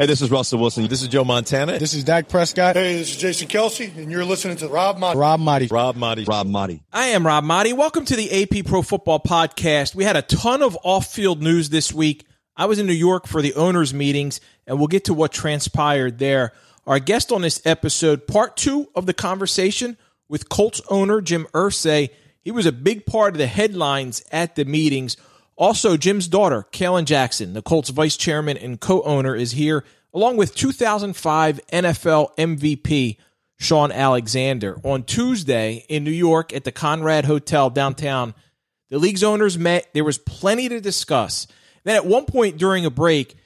Hey, this is Russell Wilson. This is Joe Montana. This is Dak Prescott. Hey, this is Jason Kelce, and you're listening to Rob Maaddi. Rob Maaddi. Rob Maaddi. Rob Maaddi. I am Rob Maaddi. Welcome to the AP Pro Football Podcast. We had a ton of off-field news this week. I was in New York for the owners' meetings, and we'll get to what transpired there. Our guest on this episode, part two of the conversation with Colts owner Jim Irsay. He was a big part of the headlines at the meetings. Also, Jim's daughter, Kalen Jackson, the Colts vice chairman and co owner, is here, along with 2005 NFL MVP Shaun Alexander. On Tuesday in New York at the Conrad Hotel downtown, the league's owners met. There was plenty to discuss. Then at one point during a break,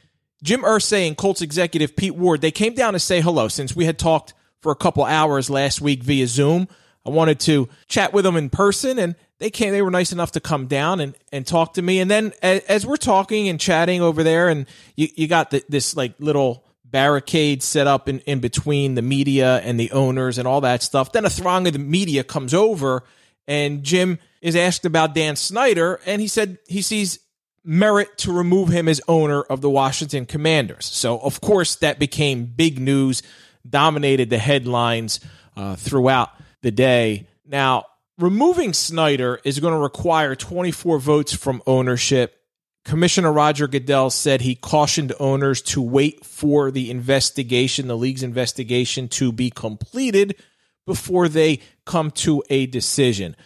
Jim Irsay and Colts executive Pete Ward, they came down to say hello since we had talked for a couple hours last week via Zoom. I wanted to chat with them in person and they came they were nice enough to come down and, and talk to me. And then as, as we're talking and chatting over there and you, you got the, this like little barricade set up in, in between the media and the owners and all that stuff then a throng of the media comes over and jim is asked about dan snyder and he said he sees merit to remove him as owner of the washington commanders. So of course that became big news dominated the headlines uh, throughout the day. Now removing Snyder is going to require 24 votes from ownership. Commissioner Roger Goodell said he cautioned owners to wait for the investigation, the league's investigation, to be completed before they come to a decision.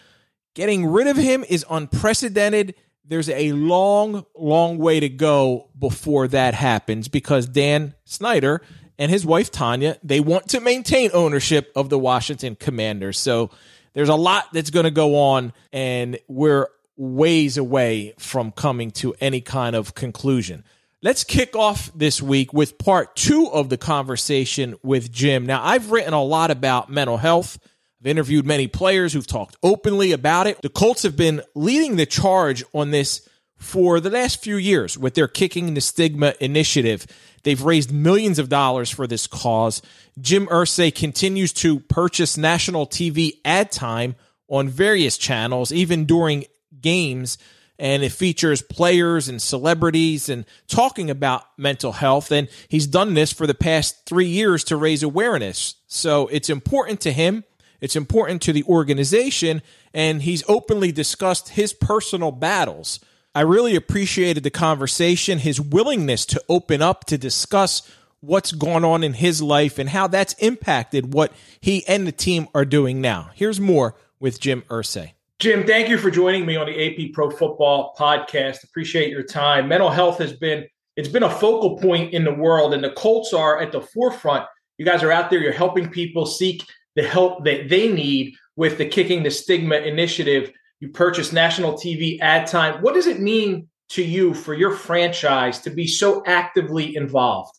Getting rid of him is unprecedented. There's a long, long way to go before that happens because Dan Snyder and his wife Tanya, they want to maintain ownership of the Washington Commanders. So there's a lot that's going to go on, and we're ways away from coming to any kind of conclusion. Let's kick off this week with part two of the conversation with Jim. Now, I've written a lot about mental health. I've interviewed many players who've talked openly about it. The Colts have been leading the charge on this for the last few years with their Kicking the Stigma initiative. They've raised millions of dollars for this cause. Jim Irsay continues to purchase national TV ad time on various channels, even during games. And it features players and celebrities and talking about mental health. And he's done this for the past three years to raise awareness. So it's important to him. It's important to the organization. And he's openly discussed his personal battles. I really appreciated the conversation, his willingness to open up to discuss what's gone on in his life and how that's impacted what he and the team are doing now. Here's more with Jim Irsay. Jim, thank you for joining me on the AP Pro Football podcast. Appreciate your time. Mental health has been it's been a focal point in the world and the Colts are at the forefront. You guys are out there, you're helping people seek the help that they need with the Kicking the Stigma initiative. You purchase national TV ad time. What does it mean to you for your franchise to be so actively involved?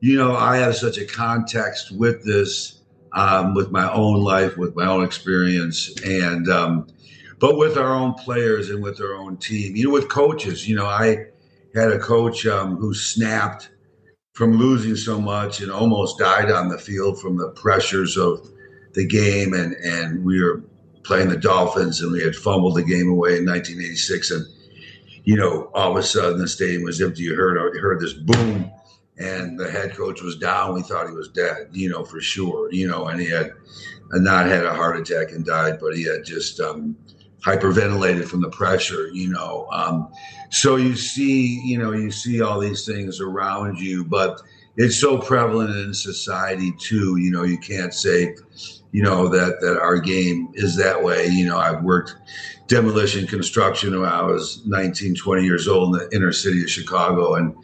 you know, I have such a context with this, um, with my own life, with my own experience, and um, but with our own players and with our own team. You know, with coaches. You know, I had a coach um, who snapped from losing so much and almost died on the field from the pressures of the game, and and we were playing the Dolphins, and we had fumbled the game away in 1986, and you know, all of a sudden the stadium was empty. You heard heard this boom and the head coach was down. We thought he was dead, you know, for sure, you know, and he had not had a heart attack and died, but he had just um, hyperventilated from the pressure, you know. Um, so you see, you know, you see all these things around you, but it's so prevalent in society too. You know, you can't say, you know, that that our game is that way. You know, I've worked demolition construction when I was 19, 20 years old in the inner city of Chicago, and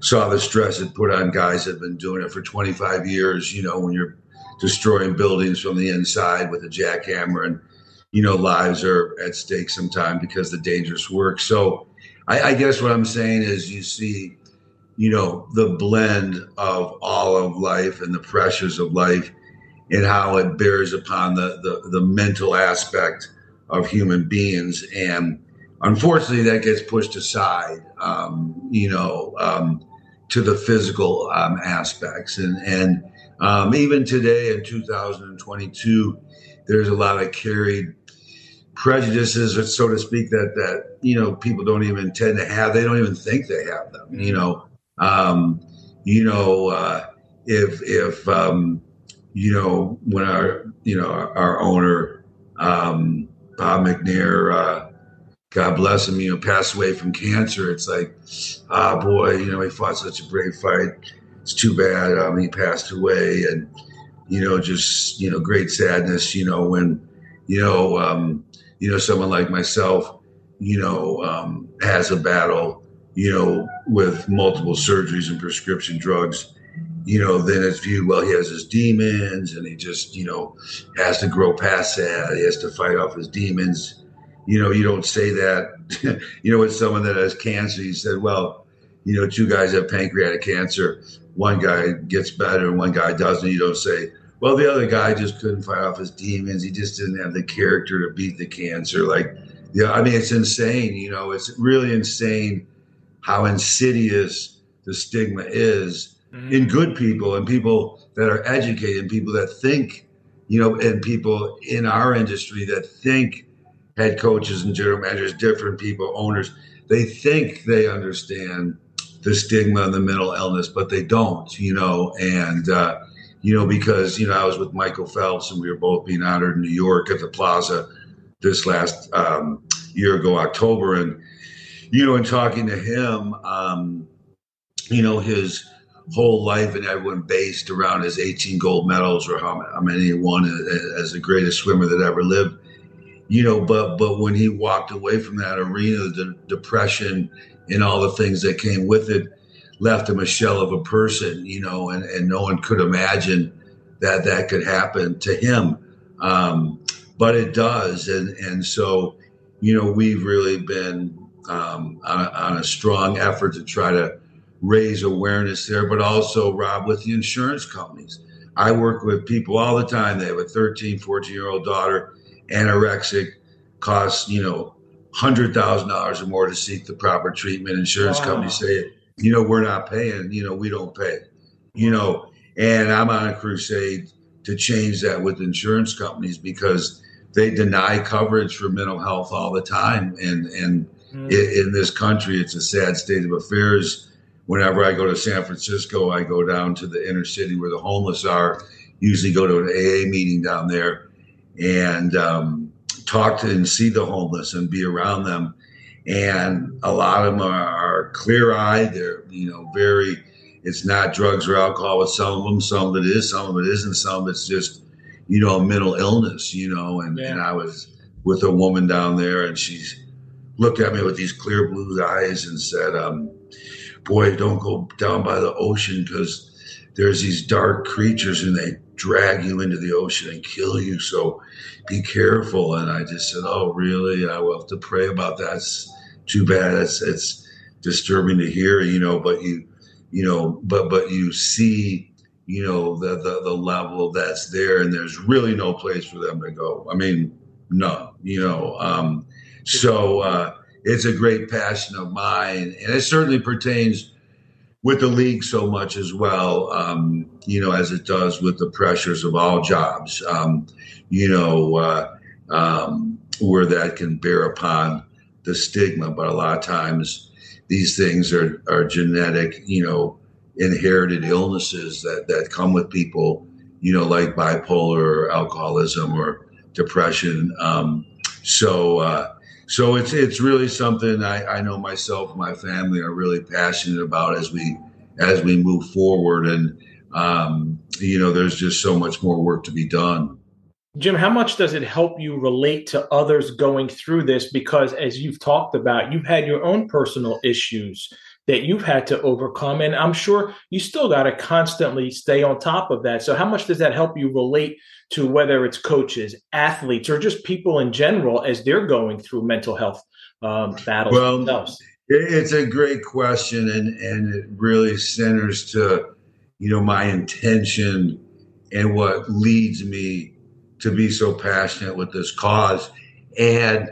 saw the stress it put on guys that have been doing it for 25 years. You know, when you're destroying buildings from the inside with a jackhammer, and you know, lives are at stake sometimes because the dangerous work. So, I, I guess what I'm saying is, you see, you know, the blend of all of life and the pressures of life, and how it bears upon the the, the mental aspect of human beings and unfortunately that gets pushed aside um, you know um, to the physical um, aspects. And, and um, even today in 2022, there's a lot of carried prejudices, so to speak, that, that, you know, people don't even tend to have. They don't even think they have them, you know. Um, you know, uh, if if um, you know when our you know our, our owner um, Bob McNair, uh, God bless him, you know, passed away from cancer. It's like, ah, boy, you know, he fought such a brave fight. It's too bad um, he passed away, and you know, just you know, great sadness. You know, when you know, um, you know, someone like myself, you know, um, has a battle, you know, with multiple surgeries and prescription drugs you know, then it's viewed, well, he has his demons and he just, you know, has to grow past that. He has to fight off his demons. You know, you don't say that, you know, with someone that has cancer. You said, well, you know, two guys have pancreatic cancer. One guy gets better and one guy doesn't. You don't say, well, the other guy just couldn't fight off his demons. He just didn't have the character to beat the cancer. Like, yeah, I mean, it's insane. You know, it's really insane how insidious the stigma is. In good people and people that are educated and people that think, you know, and people in our industry that think head coaches and general managers, different people, owners, they think they understand the stigma and the mental illness, but they don't, you know, and, uh, you know, because, you know, I was with Michael Phelps and we were both being honored in New York at the plaza this last um, year ago, October. And, you know, in talking to him, um, you know, his, whole life and everyone based around his 18 gold medals or how, many he won as the greatest swimmer that ever lived. You know, but but when he walked away from that arena, the depression and all the things that came with it left him a shell of a person. You know, and and no one could imagine that that could happen to him. Um, but it does, and and so you know we've really been um, on, a, on a strong effort to try to raise awareness there, but also, Rob, with the insurance companies. I work with people all the time. They have a 13, 14 year old daughter, anorexic, costs, you know, $100,000 or more to seek the proper treatment. Insurance wow. companies say, you know, we're not paying, you know, we don't pay, you know, and I'm on a crusade to change that with insurance companies because they deny coverage for mental health all the time. And, and mm. in, in this country, it's a sad state of affairs whenever I go to San Francisco, I go down to the inner city where the homeless are. Usually go to an AA meeting down there and um, talk to and see the homeless and be around them. And a lot of them are, are clear eyed. They're, you know, very, it's not drugs or alcohol with some of them. Some of it is, some of it isn't. Some of it's just, you know, mental illness, you know. And, yeah. and I was with a woman down there and she looked at me with these clear blue eyes and said, um, boy, don't go down by the ocean because there's these dark creatures and they drag you into the ocean and kill you. So be careful. And I just said, oh, really? I will have to pray about that. It's too bad. It's, it's disturbing to hear, you know, but you, you know, but, but you see, you know, the, the, the level that's there and there's really no place for them to go. I mean, no, you know, um, so, uh, it's a great passion of mine, and it certainly pertains with the league so much as well. Um, you know, as it does with the pressures of all jobs. Um, you know, uh, um, where that can bear upon the stigma, but a lot of times these things are are genetic. You know, inherited illnesses that that come with people. You know, like bipolar or alcoholism or depression. Um, so. Uh, so it's it's really something I, I know myself and my family are really passionate about as we as we move forward. And um, you know there's just so much more work to be done. Jim how much does it help you relate to others going through this? Because as you've talked about you've had your own personal issues that you've had to overcome and i'm sure you still got to constantly stay on top of that so how much does that help you relate to whether it's coaches, athletes, or just people in general as they're going through mental health um, battles well, themselves? It's a great question, and and it really centers to you know my intention and what leads me to be so passionate with this cause. And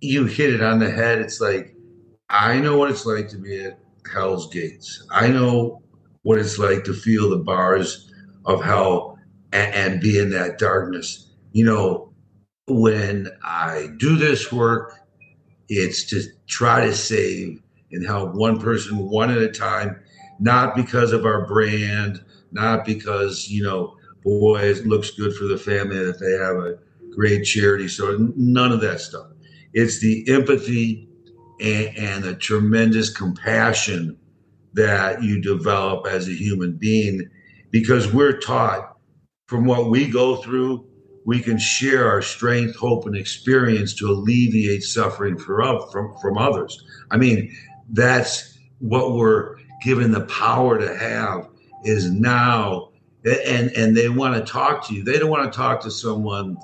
you hit it on the head. It's like I know what it's like to be at Hell's Gates. I know what it's like to feel the bars of hell and, and be in that darkness. You know, when I do this work, it's to try to save and help one person one at a time not because of our brand, not because, you know, boy, it looks good for the family that they have a great charity. So none of that stuff. It's the empathy and, and the tremendous compassion that you develop as a human being because we're taught from what we go through we can share our strength hope and experience to alleviate suffering for, from, from others. I mean that's what we're given the power to have is now. And and they want to talk to you. They don't want to talk to someone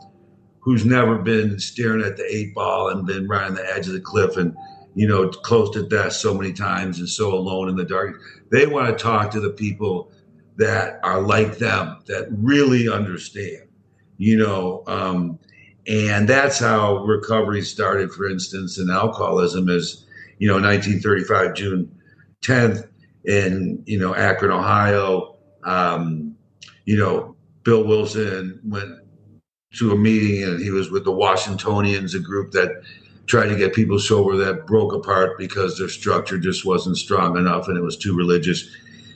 who's never been staring at the eight ball and been right on the edge of the cliff and you know, close to death so many times and so alone in the dark. They want to talk to the people that are like them, that really understand, you know. Um, and that's how recovery started, for instance, in alcoholism is, you know, 1935, June 10th in, you know, Akron, Ohio. Um, you know, Bill Wilson went to a meeting and he was with the Washingtonians, a group that tried to get people sober that broke apart because their structure just wasn't strong enough and it was too religious.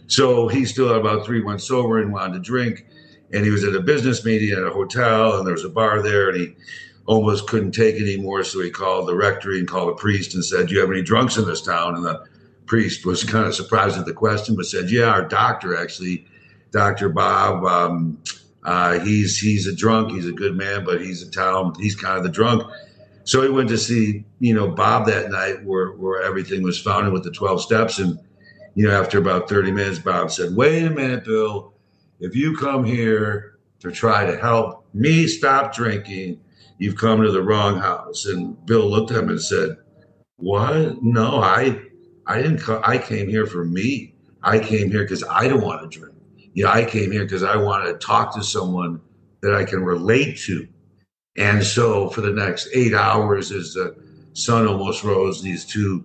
So he still had about three months sober and wanted to drink. And he was at a business meeting at a hotel and there was a bar there and he almost couldn't take anymore. So he called the rectory and called a priest and said, Do you have any drunks in this town? And the priest was kind of surprised at the question, but said, Yeah, our doctor actually, Dr. Bob, um, uh, he's he's a drunk. He's a good man, but he's a town. He's kind of the drunk. So he went to see, you know, Bob that night where, where everything was founded with the 12 steps. And, you know, after about 30 minutes, Bob said, wait a minute, Bill, if you come here to try to help me stop drinking, you've come to the wrong house. And Bill looked at him and said, what? No, I, I didn't come, I came here for me. I came here because I don't want to drink. Yeah, I came here because I want to talk to someone that I can relate to and so for the next eight hours, as the sun almost rose, these two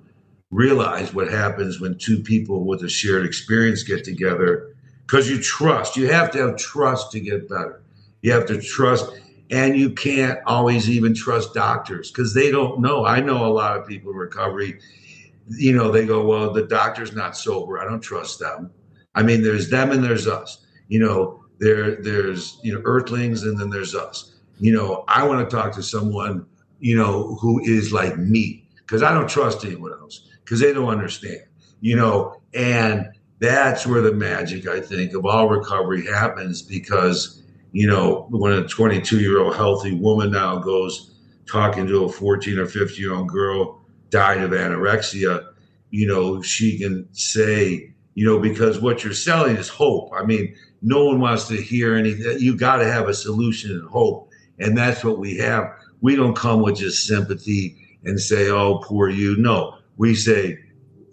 realized what happens when two people with a shared experience get together because you trust. You have to have trust to get better. You have to trust, and you can't always even trust doctors because they don't know. I know a lot of people in recovery, you know, they go, Well, the doctor's not sober. I don't trust them. I mean, there's them and there's us. You know, there there's you know earthlings and then there's us you know, I want to talk to someone, you know, who is like me because I don't trust anyone else because they don't understand, you know, and that's where the magic, I think, of all recovery happens because, you know, when a 22 year old healthy woman now goes talking to a 14 or 15 year old girl died of anorexia, you know, she can say, you know, because what you're selling is hope. I mean, no one wants to hear anything. You got to have a solution and hope. And that's what we have. We don't come with just sympathy and say, oh, poor you. No, we say,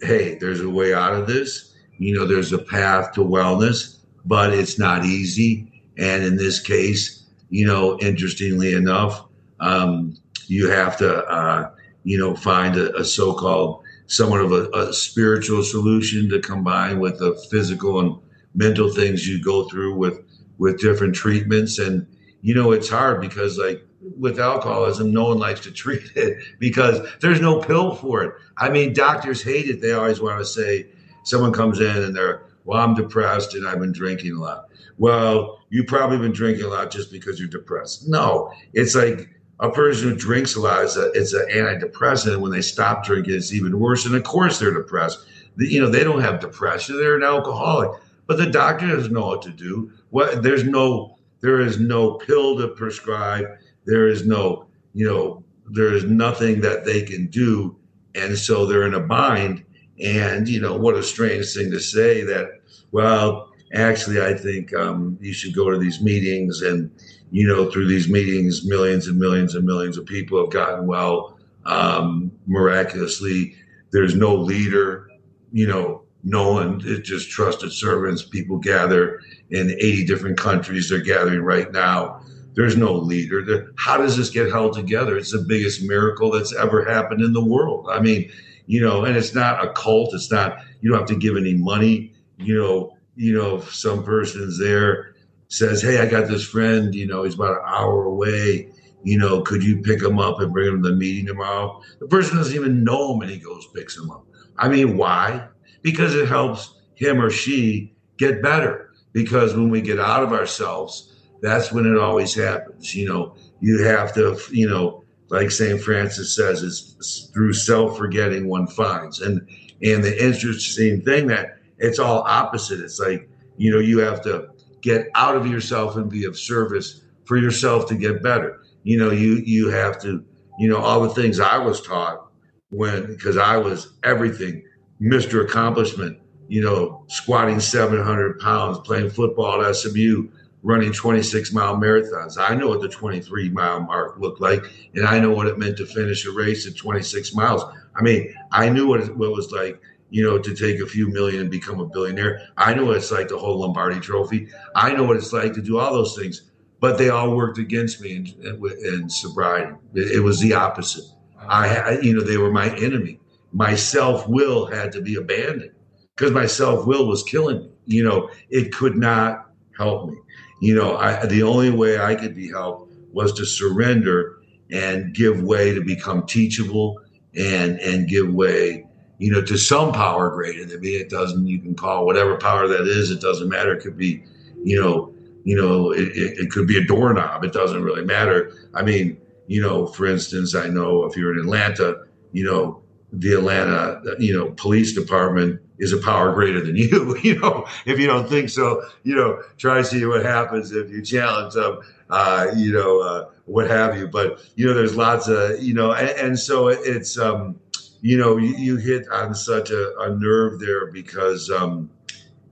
hey, there's a way out of this. You know, there's a path to wellness, but it's not easy. And in this case, you know, interestingly enough, um, you have to, uh, you know, find a, a so called somewhat of a, a, spiritual solution to combine with the physical and mental things you go through with with different treatments and you know, it's hard because like with alcoholism, no one likes to treat it because there's no pill for it. I mean, doctors hate it. They always want to say someone comes in and they're, well, I'm depressed and I've been drinking a lot. Well, you've probably been drinking a lot just because you're depressed. No, it's like a person who drinks a lot is a, it's an antidepressant. When they stop drinking, it's even worse. And of course, they're depressed. You know, they don't have depression; they're an alcoholic. But the doctor doesn't know what to do. What there's no there is no pill to prescribe. There is no, you know, there is nothing that they can do. And so they're in a bind. And, you know, what a strange thing to say that, well, actually, I think um, you should go to these meetings. And, you know, through these meetings, millions and millions and millions of people have gotten well um, miraculously. There's no leader, you know, no one, it's just trusted servants. People gather in 80 different countries. They're gathering right now. There's no leader. How does this get held together? It's the biggest miracle that's ever happened in the world. I mean, you know, and it's not a cult. It's not, you don't have to give any money. You know, you know, some person's there says, Hey, I got this friend, you know, he's about an hour away. You know, could you pick him up and bring him to the meeting tomorrow? The person doesn't even know him and he goes, picks him up. I mean, why? Because it helps him or she get better because when we get out of ourselves, that's when it always happens. You know, you have to, you know, like St. Francis says, it's through self forgetting one finds. And and the interesting thing that it's all opposite. It's like, you know, you have to get out of yourself and be of service for yourself to get better. You know, you you have to, you know, all the things I was taught when because I was everything, Mr. Accomplishment, you know, squatting 700 pounds, playing football at SMU, running 26 mile marathons. I know what the 23 mile mark looked like, and I know what it meant to finish a race at 26 miles. I mean, I knew what it, what it was like, you know, to take a few million and become a billionaire. I know what it's like to hold Lombardi Trophy. I know what it's like to do all those things, but they all worked against me in, in sobriety. It, it was the opposite. I, you know, they were my enemy. My self will had to be abandoned because my self will was killing me. You know, it could not help me. You know, I, the only way I could be helped was to surrender and give way to become teachable and and give way, you know, to some power greater than me. It doesn't. You can call whatever power that is. It doesn't matter. It could be, you know, you know, it, it, it could be a doorknob. It doesn't really matter. I mean, you know, for instance, I know if you're in Atlanta, you know, the Atlanta, you know, police department is a power greater than you. you know, if you don't think so, you know, try to see what happens if you challenge them, uh, you know, uh, what have you. But you know, there's lots of, you know, and, and so it's, um, you know, you, you hit on such a, a nerve there because, um,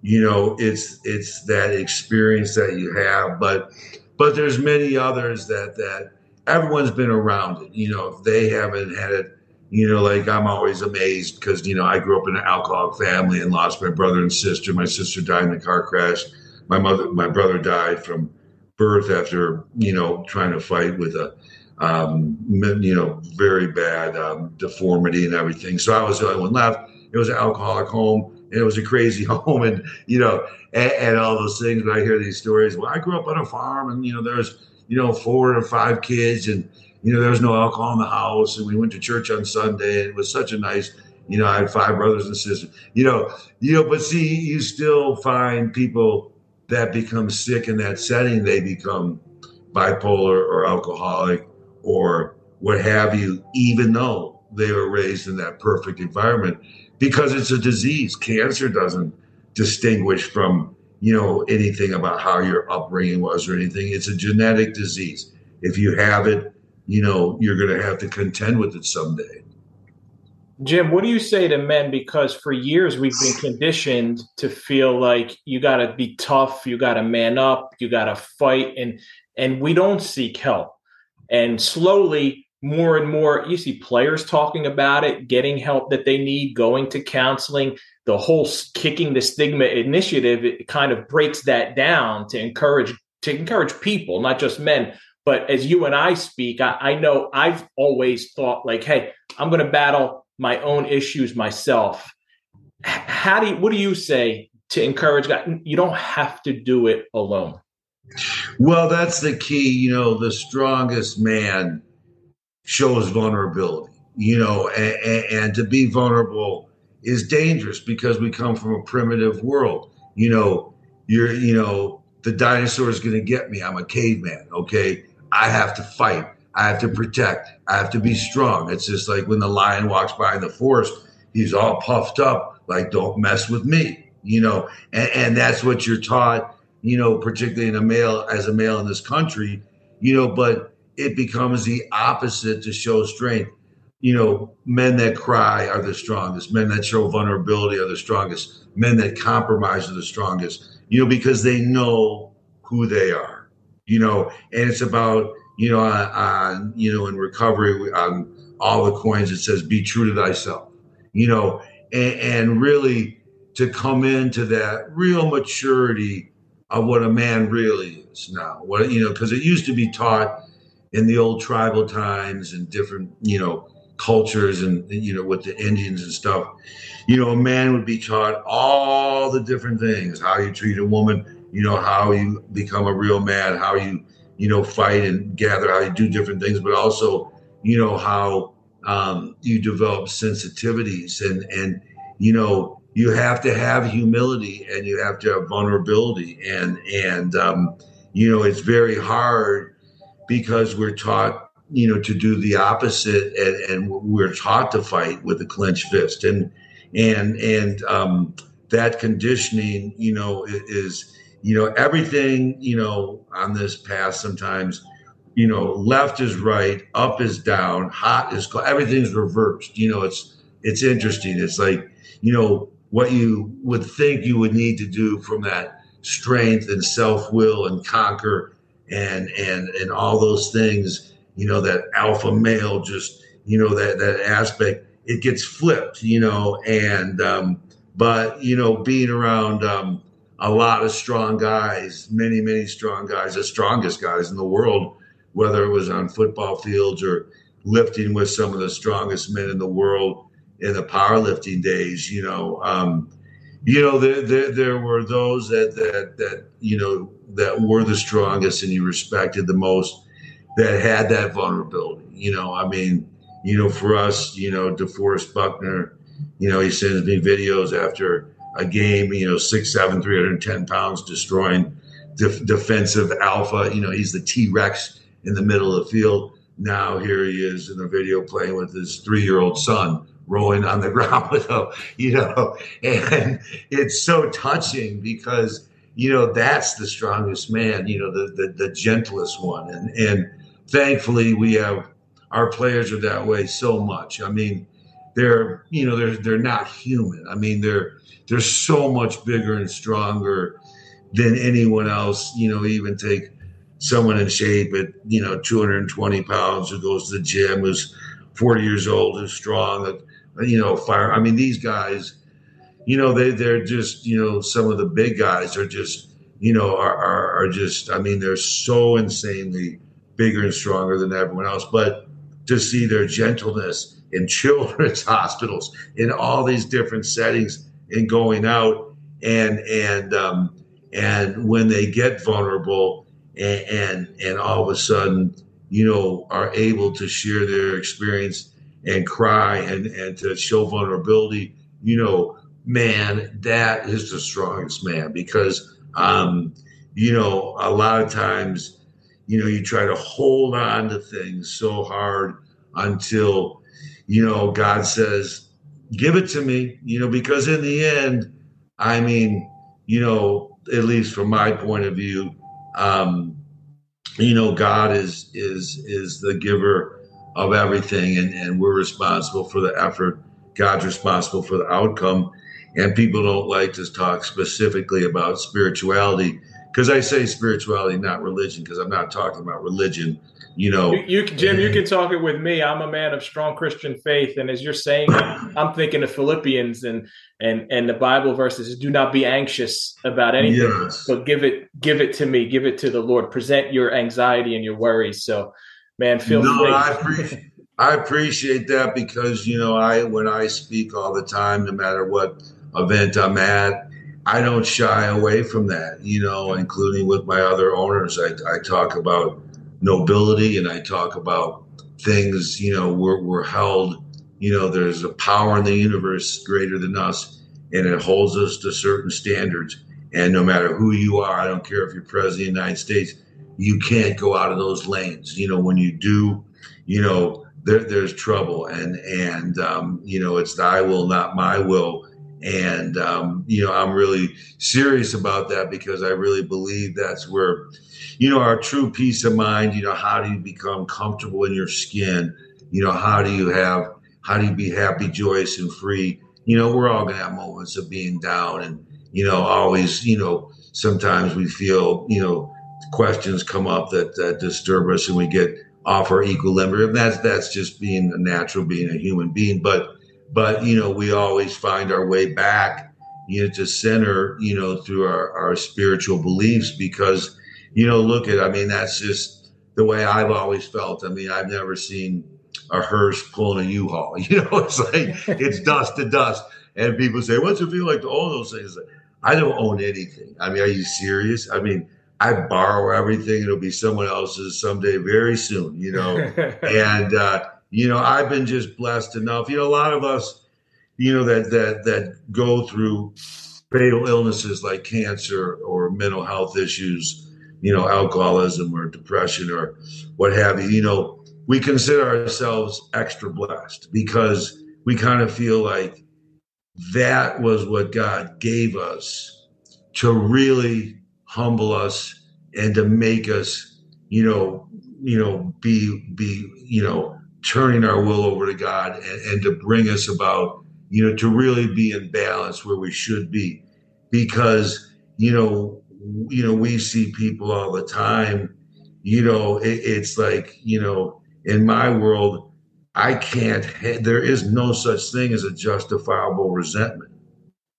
you know, it's it's that experience that you have, but but there's many others that that everyone's been around it. You know, if they haven't had it you know, like I'm always amazed because, you know, I grew up in an alcoholic family and lost my brother and sister. My sister died in a car crash. My mother, my brother died from birth after, you know, trying to fight with a, um, you know, very bad um, deformity and everything. So I was the only one left. It was an alcoholic home and it was a crazy home and, you know, and, and all those things. But I hear these stories. Well, I grew up on a farm and, you know, there's, you know, four or five kids and, you know, there was no alcohol in the house, and we went to church on Sunday, and it was such a nice. You know, I had five brothers and sisters. You know, you know, but see, you still find people that become sick in that setting. They become bipolar or alcoholic or what have you, even though they were raised in that perfect environment, because it's a disease. Cancer doesn't distinguish from you know anything about how your upbringing was or anything. It's a genetic disease. If you have it, you know, you're going to have to contend with it someday. Jim, what do you say to men? Because for years we've been conditioned to feel like you got to be tough, you got to man up, you got to fight, and and we don't seek help. And slowly, more and more, you see players talking about it, getting help that they need, going to counseling. The whole kicking the stigma initiative it kind of breaks that down to encourage to encourage people, not just men, but as you and I speak, I, I know I've always thought like, hey, I'm going to battle my own issues myself. How do you, what do you say to encourage God? You don't have to do it alone. Well, that's the key. You know, the strongest man shows vulnerability, you know, and, and to be vulnerable is dangerous because we come from a primitive world. You know, you're, you know, the dinosaur is going to get me. I'm a caveman. Okay. I have to fight. I have to protect. I have to be strong. It's just like when the lion walks by in the forest, he's all puffed up, like, don't mess with me, you know, and, and that's what you're taught, you know, particularly in a male, as a male in this country, you know, but it becomes the opposite to show strength. You know, men that cry are the strongest. Men that show vulnerability are the strongest. Men that compromise are the strongest, you know, because they know who they are you know, and it's about, you know, on, on you know, in recovery, on all the coins, it says, be true to thyself, you know, and, and really to come into that real maturity of what a man really is now. What, you know, because it used to be taught in the old tribal times and different, you know, cultures and, you know, with the Indians and stuff, you know, a man would be taught all the different things, how you treat a woman, you know, how you become a real man, how you, you know, fight and gather, how you do different things, but also, you know, how um, you develop sensitivities and, and, you know, you have to have humility and you have to have vulnerability. And and um, you know it's very hard because we're taught you know to do the opposite and, and we're taught to fight with a clenched fist. And and and um, that conditioning you know is you know everything you know on this path sometimes you know left is right up is down hot is cold everything's reversed. You know it's it's interesting. It's like you know what you would think you would need to do from that strength and self-will and conquer and and and all those things you know that alpha male just you know that that aspect it gets flipped you know and um but you know being around um a lot of strong guys many many strong guys the strongest guys in the world whether it was on football fields or lifting with some of the strongest men in the world in the powerlifting days, you know, um, you know, there, there, there were those that, that, that, you know, that were the strongest and you respected the most that had that vulnerability. You know, I mean, you know, for us, you know, DeForest Buckner, you know, he sends me videos after a game, you know, six, seven, 310 pounds, destroying def- defensive alpha. You know, he's the T Rex in the middle of the field. Now here he is in the video playing with his three year old son rolling on the ground with him, you know, and it's so touching because, you know, that's the strongest man, you know, the, the, the gentlest one. And, and thankfully we have, our players are that way so much. I mean, they're, you know, they're, they're not human. I mean, they're, they're so much bigger and stronger than anyone else, you know, even take someone in shape at, you know, 220 pounds who goes to the gym, who's 40 years old, who's strong, you know, fire. I mean, these guys, you know, they they're just, you know, some of the big guys are just, you know, are are, are just. I mean, they're so insanely bigger and stronger than everyone else. But to see their gentleness in children's hospitals, in all these different settings, and going out and and um, and when they get vulnerable and, and and all of a sudden, you know, are able to share their experience and cry and, and to show vulnerability, you know, man, that is the strongest man because, um, you know, a lot of times, you know, you try to hold on to things so hard until, you know, God says, give it to me, you know, because in the end, I mean, you know, at least from my point of view, um, you know, God is is is the giver of everything, and, and we're responsible for the effort. God's responsible for the outcome. And people don't like to talk specifically about spirituality because I say spirituality, not religion, because I'm not talking about religion. You know, you, you, Jim, you can talk it with me. I'm a man of strong Christian faith, and as you're saying, I'm thinking of Philippians and and and the Bible verses. Do not be anxious about anything, yes. but give it give it to me, give it to the Lord. Present your anxiety and your worries. So man, feel no, free. I appreciate, I appreciate that because you know I when I speak all the time, no matter what event I'm at, I don't shy away from that. You know, including with my other owners, I, I talk about nobility and I talk about things. You know, we're we're held. You know, there's a power in the universe greater than us, and it holds us to certain standards. And no matter who you are, I don't care if you're president of the United States, you can't go out of those lanes. You know, when you do, you know, there, there's trouble, and and um, you know, it's thy will, not my will. And um, you know, I'm really serious about that because I really believe that's where, you know, our true peace of mind. You know, how do you become comfortable in your skin? You know, how do you have, how do you be happy, joyous, and free? You know, we're all gonna have moments of being down, and you know, always, you know, sometimes we feel, you know questions come up that, that disturb us and we get off our equilibrium. That's that's just being a natural, being a human being. But but you know, we always find our way back, you know, to center, you know, through our, our spiritual beliefs because, you know, look at I mean, that's just the way I've always felt. I mean, I've never seen a hearse pulling a U-Haul. You know, it's like it's dust to dust. And people say, What's it feel like to own those things? I don't own anything. I mean, are you serious? I mean, I borrow everything. It'll be someone else's someday, very soon, you know. and uh, you know, I've been just blessed enough. You know, a lot of us, you know, that that that go through fatal illnesses like cancer or mental health issues, you know, alcoholism or depression or what have you, you know, we consider ourselves extra blessed because we kind of feel like that was what God gave us to really humble us and to make us, you know, you know, be be, you know, turning our will over to God and, and to bring us about, you know, to really be in balance where we should be. Because, you know, you know, we see people all the time, you know, it, it's like, you know, in my world, I can't, there is no such thing as a justifiable resentment.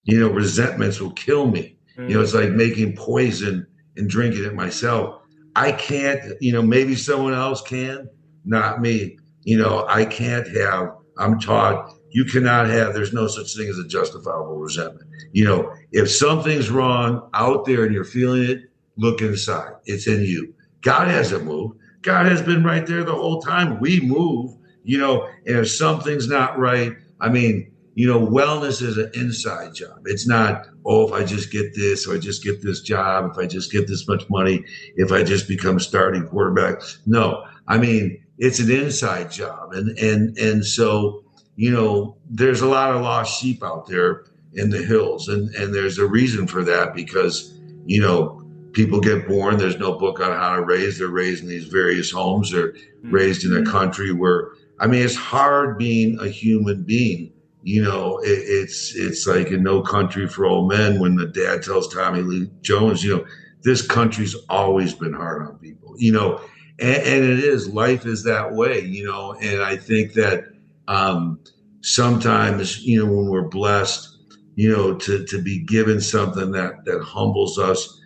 You know, resentments will kill me. Mm-hmm. You know, it's like making poison and drinking it myself. I can't, you know, maybe someone else can, not me. You know, I can't have, I'm taught you cannot have, there's no such thing as a justifiable resentment. You know, if something's wrong out there and you're feeling it, look inside. It's in you. God hasn't moved. God has been right there the whole time. We move, you know, and if something's not right, I mean, you know, wellness is an inside job. It's not, oh, if I just get this, or I just get this job, if I just get this much money, if I just become starting quarterback. No, I mean, it's an inside job. And and and so, you know, there's a lot of lost sheep out there in the hills. And and there's a reason for that because, you know, people get born, there's no book on how to raise. They're raised in these various homes. They're mm-hmm. raised in a country where I mean it's hard being a human being you know, it, it's it's like in No Country for Old Men when the dad tells Tommy Lee Jones, you know, this country's always been hard on people, you know, and, and it is. Life is that way, you know, and I think that um, sometimes, you know, when we're blessed, you know, to to be given something that that humbles us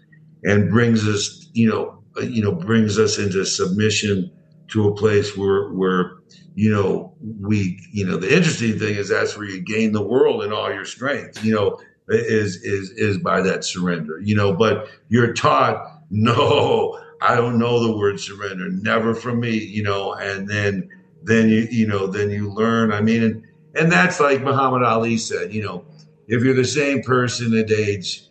and brings us, you know, uh, you know, brings us into submission to a place where where you know, we, you know, the interesting thing is that's where you gain the world in all your strength, you know, is, is, is by that surrender, you know, but you're taught, no, I don't know the word surrender, never from me, you know, and then, then you, you know, then you learn. I mean, and, and that's like Muhammad Ali said, you know, if you're the same person at age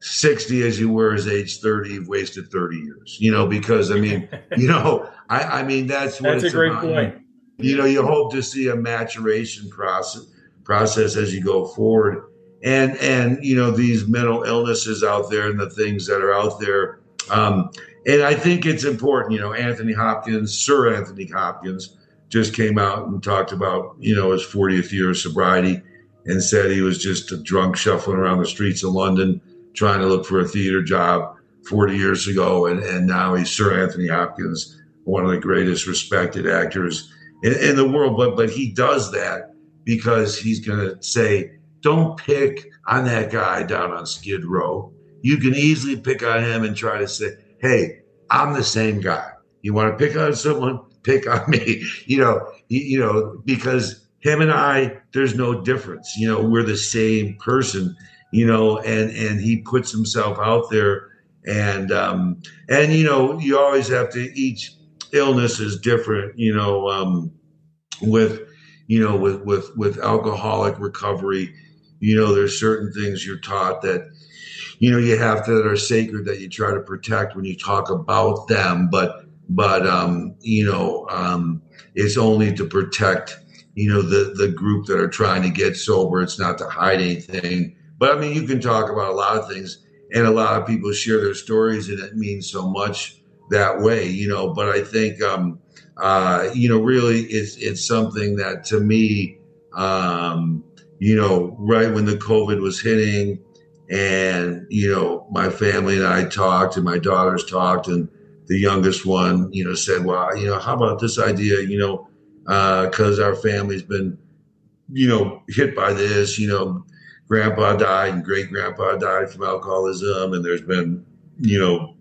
60 as you were as age 30, you've wasted 30 years, you know, because I mean, you know, I, I mean, that's what that's a great about. point you know you hope to see a maturation process process as you go forward and and you know these mental illnesses out there and the things that are out there um, and i think it's important you know anthony hopkins sir anthony hopkins just came out and talked about you know his 40th year of sobriety and said he was just a drunk shuffling around the streets of london trying to look for a theater job 40 years ago and, and now he's sir anthony hopkins one of the greatest respected actors in, in the world. But but he does that because he's going to say, don't pick on that guy down on Skid Row. You can easily pick on him and try to say, hey, I'm the same guy. You want to pick on someone, pick on me. You know, you, you know, because him and I, there's no difference. You know, we're the same person. You know, and and he puts himself out there, and um, and you know, you always have to each illness is different, you know, um, with, you know, with, with, with alcoholic recovery, you know, there's certain things you're taught that, you know, you have to, that are sacred that you try to protect when you talk about them. But, but, um, you know, um, it's only to protect, you know, the, the group that are trying to get sober. It's not to hide anything. But I mean, you can talk about a lot of things and a lot of people share their stories and it means so much that way, you know. But I think, um, uh, you know, really, it's it's something that to me, um, you know, right when the COVID was hitting, and you know, my family and I talked, and my daughters talked, and the youngest one, you know, said, "Well, you know, how about this idea? You know, because uh, our family's been, you know, hit by this. You know, grandpa died and great grandpa died from alcoholism, and there's been, you know."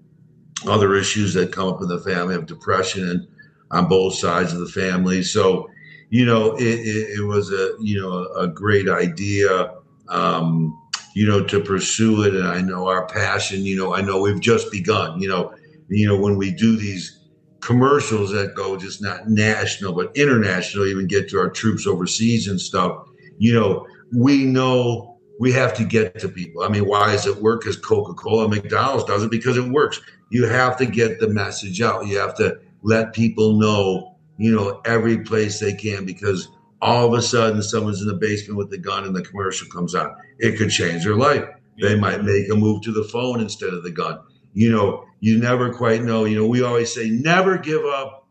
other issues that come up in the family of depression and on both sides of the family. So, you know, it, it, it was a you know a great idea, um, you know, to pursue it. And I know our passion. You know, I know we've just begun. You know, you know when we do these commercials that go just not national but international, even get to our troops overseas and stuff. You know, we know we have to get to people. I mean, why does it work? Because Coca Cola, McDonald's does it because it works. You have to get the message out. You have to let people know, you know, every place they can because all of a sudden someone's in the basement with the gun and the commercial comes on. It could change their life. They might make a move to the phone instead of the gun. You know, you never quite know. You know, we always say never give up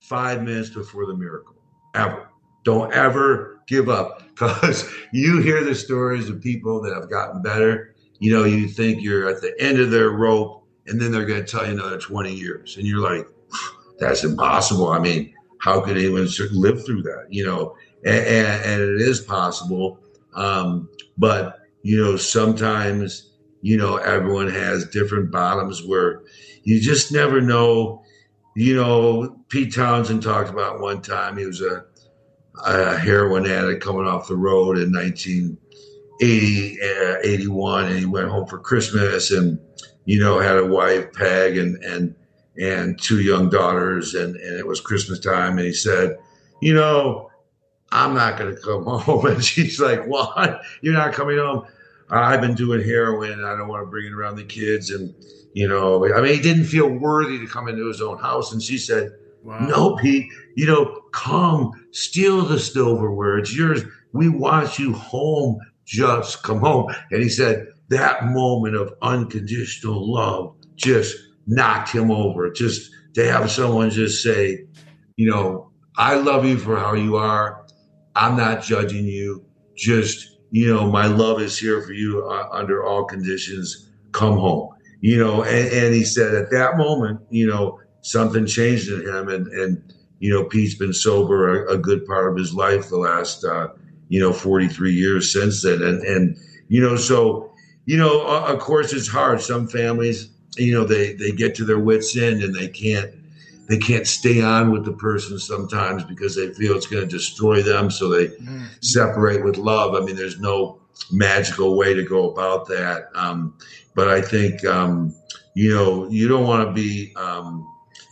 five minutes before the miracle, ever. Don't ever give up because you hear the stories of people that have gotten better. You know, you think you're at the end of their rope, and then they're going to tell you another 20 years. And you're like, that's impossible. I mean, how could anyone live through that? You know, and, and, it is possible. Um, but, you know, sometimes, you know, everyone has different bottoms where you just never know. You know, Pete Townshend talked about one time he was a, a heroin addict coming off the road in 1980, uh, 81, and he went home for Christmas and, you know, had a wife, Peg, and, and, and two young daughters, and, and it was Christmas time. And he said, You know, I'm not going to come home. And she's like, What? You're not coming home? I've been doing heroin and I don't want to bring it around the kids. And, you know, I mean, he didn't feel worthy to come into his own house. And she said, wow. No, Pete, you know, come steal the silverware. It's yours. We want you home. Just come home. And he said, That moment of unconditional love just knocked him over. Just to have someone just say, you know, I love you for how you are. I'm not judging you. Just, you know, my love is here for you uh, under all conditions. Come home. You know, and, and he said at that moment, you know, something changed in him. And, and you know, Pete's been sober a, a good part of his life the last, uh, you know, 43 years since then. And, and, you know, so, you know, of course, it's hard. Some families, you know they they get to their wits end and they can't they can't stay on with the person sometimes because they feel it's going to destroy them so they mm-hmm. separate with love i mean there's no magical way to go about that um, but i think um, you know you don't want to be um,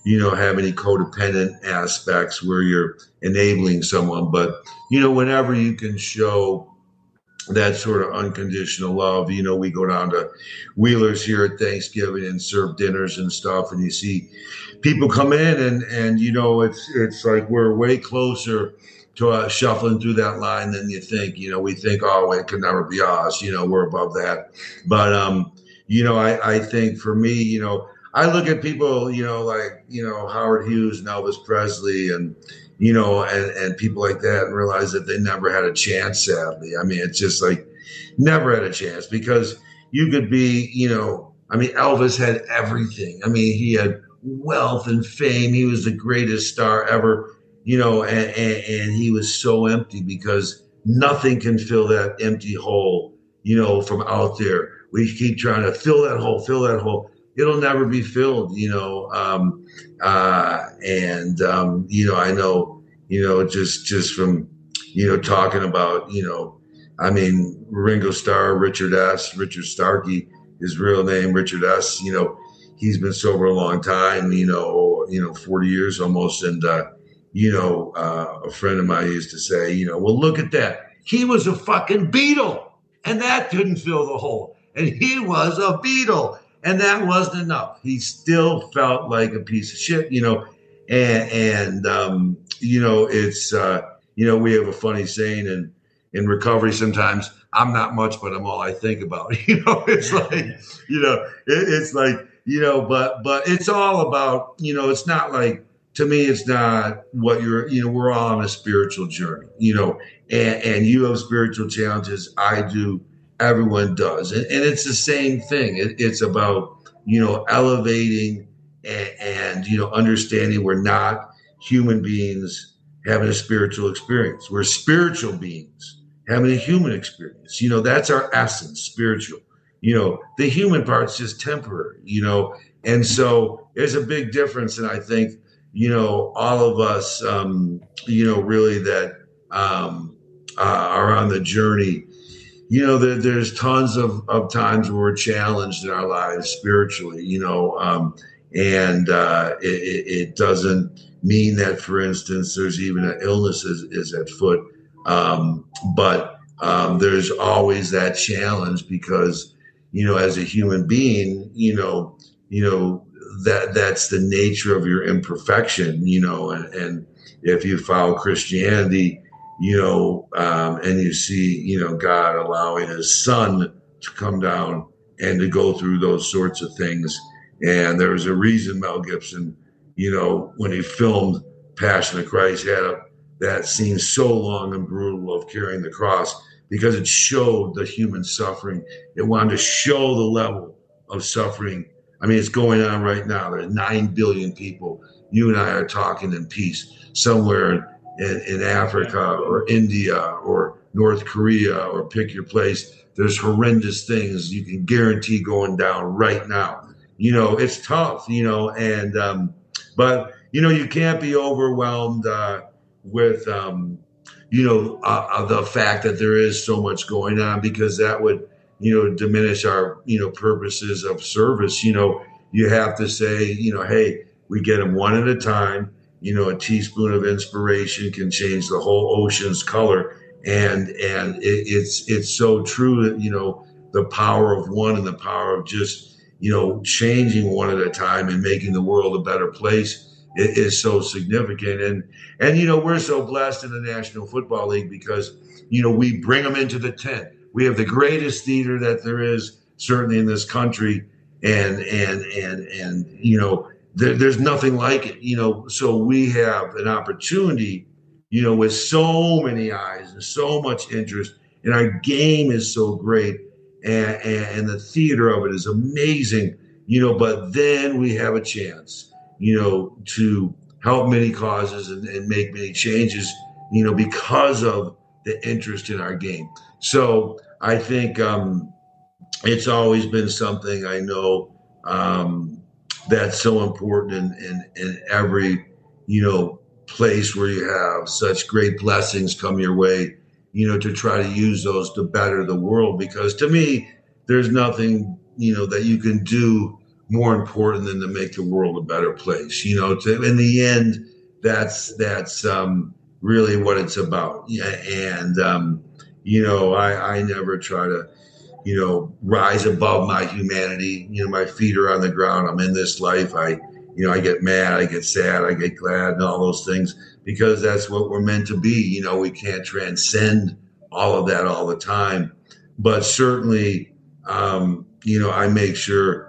you know have any codependent aspects where you're enabling someone but you know whenever you can show that sort of unconditional love. You know, we go down to Wheelers here at Thanksgiving and serve dinners and stuff, and you see people come in, and and you know, it's it's like we're way closer to uh, shuffling through that line than you think. You know, we think, oh, it could never be us. You know, we're above that, but um, you know, I I think for me, you know. I look at people, you know, like, you know, Howard Hughes and Elvis Presley and, you know, and, and people like that and realize that they never had a chance, sadly. I mean, it's just like never had a chance because you could be, you know, I mean, Elvis had everything. I mean, he had wealth and fame. He was the greatest star ever, you know, and, and, and he was so empty because nothing can fill that empty hole, you know, from out there. We keep trying to fill that hole, fill that hole. It'll never be filled, you know. Um, uh, and um, you know, I know, you know, just just from you know talking about, you know, I mean, Ringo Starr, Richard S, Richard Starkey, his real name, Richard S. You know, he's been sober a long time. You know, you know, forty years almost, and uh, you know, uh, a friend of mine used to say, you know, well, look at that. He was a fucking Beatle, and that didn't fill the hole. And he was a Beatle, and that wasn't enough. He still felt like a piece of shit, you know. And, and um, you know, it's uh, you know, we have a funny saying in in recovery sometimes. I'm not much, but I'm all I think about. You know, it's like, you know, it, it's like, you know, but but it's all about, you know, it's not like to me, it's not what you're, you know, we're all on a spiritual journey, you know, and, and you have spiritual challenges. I do everyone does. And, and it's the same thing. It, it's about, you know, elevating and, and, you know, understanding we're not human beings having a spiritual experience. We're spiritual beings having a human experience. You know, that's our essence, spiritual. You know, the human part's just temporary, you know. And so there's a big difference. And I think, you know, all of us, um, you know, really that um, uh, are on the journey you know, there, there's tons of, of times where we're challenged in our lives spiritually, you know, um, and uh, it, it, doesn't mean that, for instance, there's even an illness is, is at foot. Um, but um, there's always that challenge because you know as a human being you know you know that that's the nature of your imperfection you know and, and if you follow christianity you know um, and you see you know god allowing his son to come down and to go through those sorts of things and there was a reason mel gibson you know when he filmed passion of christ had a, that scene so long and brutal of carrying the cross because it showed the human suffering. It wanted to show the level of suffering. I mean, it's going on right now. There's 9 billion people. You and I are talking in peace somewhere in, in Africa or India or North Korea or pick your place. There's horrendous things you can guarantee going down right now. You know, it's tough, you know, and, um, but, you know, you can't be overwhelmed uh, with, um, you know, uh, uh, the fact that there is so much going on because that would, you know, diminish our, you know, purposes of service. You know, you have to say, you know, hey, we get them one at a time. You know, a teaspoon of inspiration can change the whole ocean's color, and and it, it's it's so true that you know the power of one and the power of just you know changing one at a time and making the world a better place is so significant. And and you know we're so blessed in the National Football League because you know we bring them into the tent. We have the greatest theater that there is certainly in this country, and and and and you know there, there's nothing like it. You know, so we have an opportunity. You know, with so many eyes and so much interest, and our game is so great, and, and, and the theater of it is amazing. You know, but then we have a chance you know, to help many causes and, and make many changes, you know, because of the interest in our game. So I think um, it's always been something I know um, that's so important in, in, in every, you know, place where you have such great blessings come your way, you know, to try to use those to better the world. Because to me, there's nothing, you know, that you can do more important than to make the world a better place. You know, to, in the end, that's that's um, really what it's about. Yeah, and um, you know, I, I never try to, you know, rise above my humanity. You know, my feet are on the ground. I'm in this life. I, you know, I get mad, I get sad, I get glad, and all those things because that's what we're meant to be. You know, we can't transcend all of that all the time, but certainly, um, you know, I make sure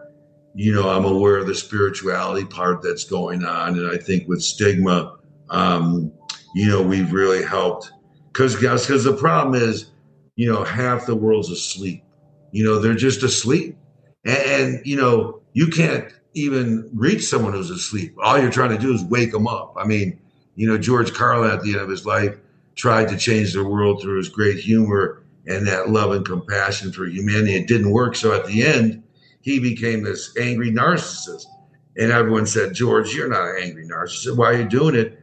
you know, I'm aware of the spirituality part that's going on. And I think with stigma, um, you know, we've really helped because because the problem is, you know, half the world's asleep. You know, they're just asleep, and, and you know, you can't even reach someone who's asleep. All you're trying to do is wake them up. I mean, you know, George Carlin at the end of his life tried to change the world through his great humor and that love and compassion for humanity. It didn't work. So at the end, he became this angry narcissist. And everyone said, George, you're not an angry narcissist. Why are you doing it?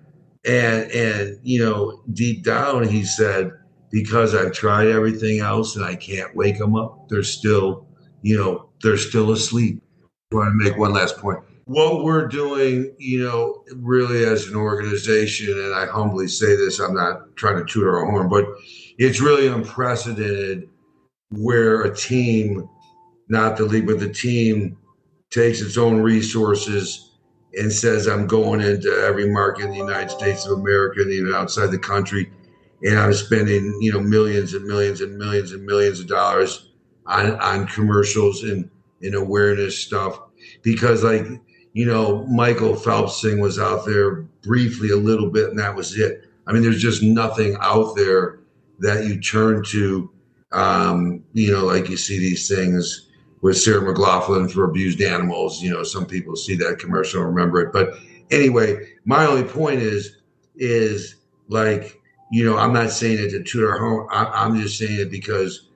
And and you know, deep down, he said, because I've tried everything else and I can't wake them up. They're still, you know, they're still asleep. I want to make one last point. What we're doing, you know, really as an organization, and I humbly say this, I'm not trying to toot our horn, but it's really unprecedented where a team not the league, but the team takes its own resources and says, I'm going into every market in the United States of America and even outside the country. And I'm spending, you know, millions and millions and millions and millions of dollars on, on commercials and, and awareness stuff. Because like, you know, Michael Phelps thing was out there briefly a little bit and that was it. I mean, there's just nothing out there that you turn to. Um, you know, like you see these things with Sarah McLachlan for abused animals. You know, some people see that commercial and remember it. But anyway, my only point is, is like, you know, I'm not saying it to toot our home. I, am just saying it because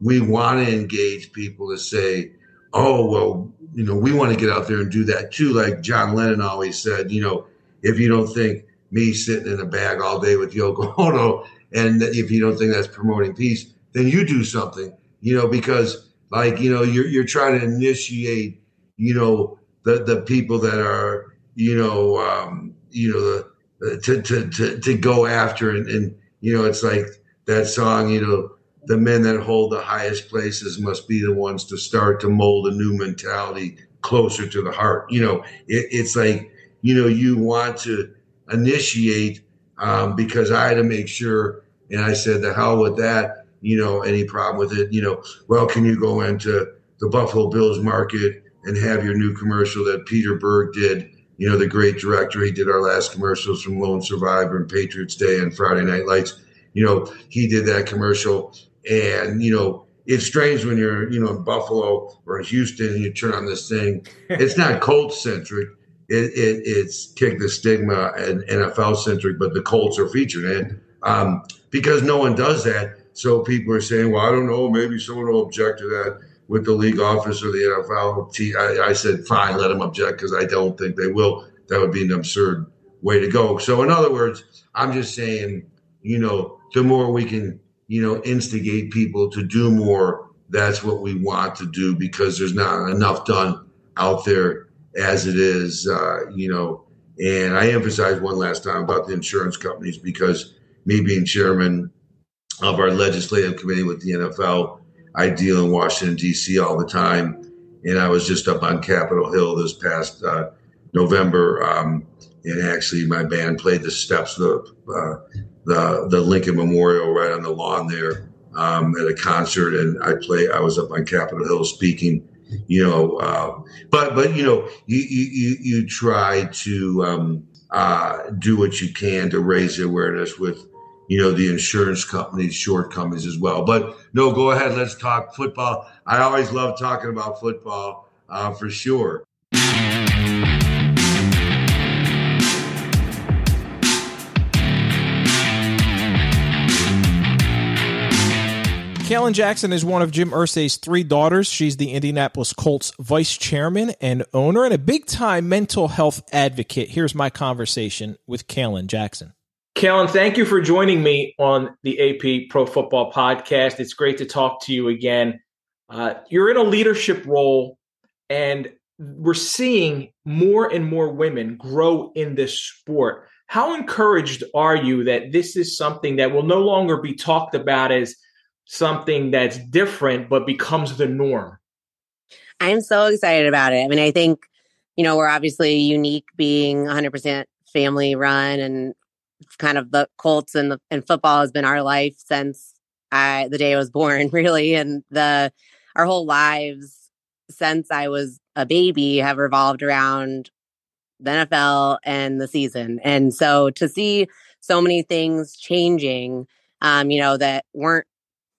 we want to engage people to say, oh, well, you know, we want to get out there and do that too. Like John Lennon always said, you know, if you don't think me sitting in a bag all day with Yoko Ono, and if you don't think that's promoting peace, then you do something, you know, because like you know you're you're trying to initiate you know the the people that are you know um, you know the, to, to to to go after and, and you know it's like that song you know the men that hold the highest places must be the ones to start to mold a new mentality closer to the heart. You know, it, it's like, you know, you want to initiate um, because I had to make sure, and I said, the hell with that, you know, any problem with it, you know, well, can you go into the Buffalo Bills market and have your new commercial that Peter Berg did? You know, the great director, he did our last commercials from Lone Survivor and Patriots Day and Friday Night Lights. You know, he did that commercial. And, you know, it's strange when you're, you know, in Buffalo or in Houston and you turn on this thing. It's not Colts centric. It, it, it's kick the stigma and NFL centric, but the Colts are featured in um, because no one does that. So people are saying, well, I don't know, maybe someone will object to that with the league office or the NFL. I, said, fine, let them object because I don't think they will. That would be an absurd way to go. So, in other words, I'm just saying, you know, the more we can, you know, instigate people to do more, that's what we want to do because there's not enough done out there as it is, uh, you know. And I emphasize one last time about the insurance companies because me being chairman of our legislative committee with the NFL, I deal in Washington, D.C. all the time. And I was just up on Capitol Hill this past uh, November. Um, and actually, my band played the steps of uh, the, the Lincoln Memorial right on the lawn there um, at a concert. And I play, I was up on Capitol Hill speaking you know uh, but but you know you you you try to um, uh, do what you can to raise awareness with you know, the insurance company's shortcomings as well. But no, go ahead. Let's talk football. I always love talking about football uh, for sure. Kalen Jackson is one of Jim Irsay's three daughters. She's the Indianapolis Colts vice chairman and owner and a big time mental health advocate. Here's my conversation with Kalen Jackson. Kalen, thank you for joining me on the AP Pro Football Podcast. It's great to talk to you again. Uh, you're in a leadership role, and we're seeing more and more women grow in this sport. How encouraged are you that this is something that will no longer be talked about as something that's different, but becomes the norm? I'm so excited about it. I mean, I think, you know, we're obviously unique being 100% family run and kind of the Colts and the, and football has been our life since I the day I was born, really, and the our whole lives since I was a baby have revolved around the NFL and the season. And so to see so many things changing, um, you know, that weren't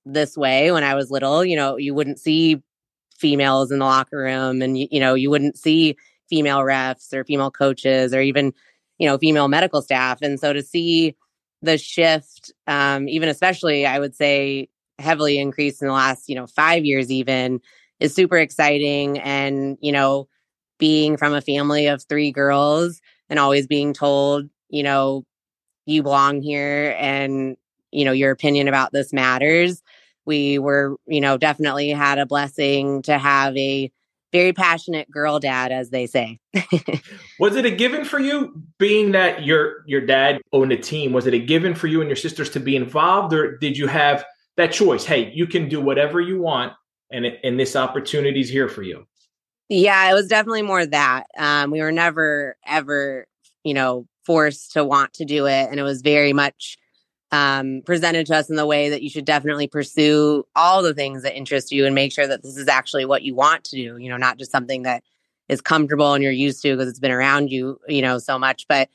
this way when I was little, you know, you wouldn't see females in the locker room and you, you know, you wouldn't see female refs or female coaches or even you know, female medical staff. And so to see the shift, um, even especially, I would say, heavily increased in the last, you know, five years, even is super exciting. And, you know, being from a family of three girls and always being told, you know, you belong here and, you know, your opinion about this matters. We were, you know, definitely had a blessing to have a very passionate girl dad, as they say. was it a given for you, being that your your dad owned a team? Was it a given for you and your sisters to be involved, or did you have that choice? Hey, you can do whatever you want, and and this opportunity is here for you. Yeah, it was definitely more that. Um, we were never ever, you know, forced to want to do it, and it was very much um, presented to us in the way that you should definitely pursue all the things that interest you and make sure that this is actually what you want to do, you know, not just something that is comfortable and you're used to because it's been around you, you know, so much. But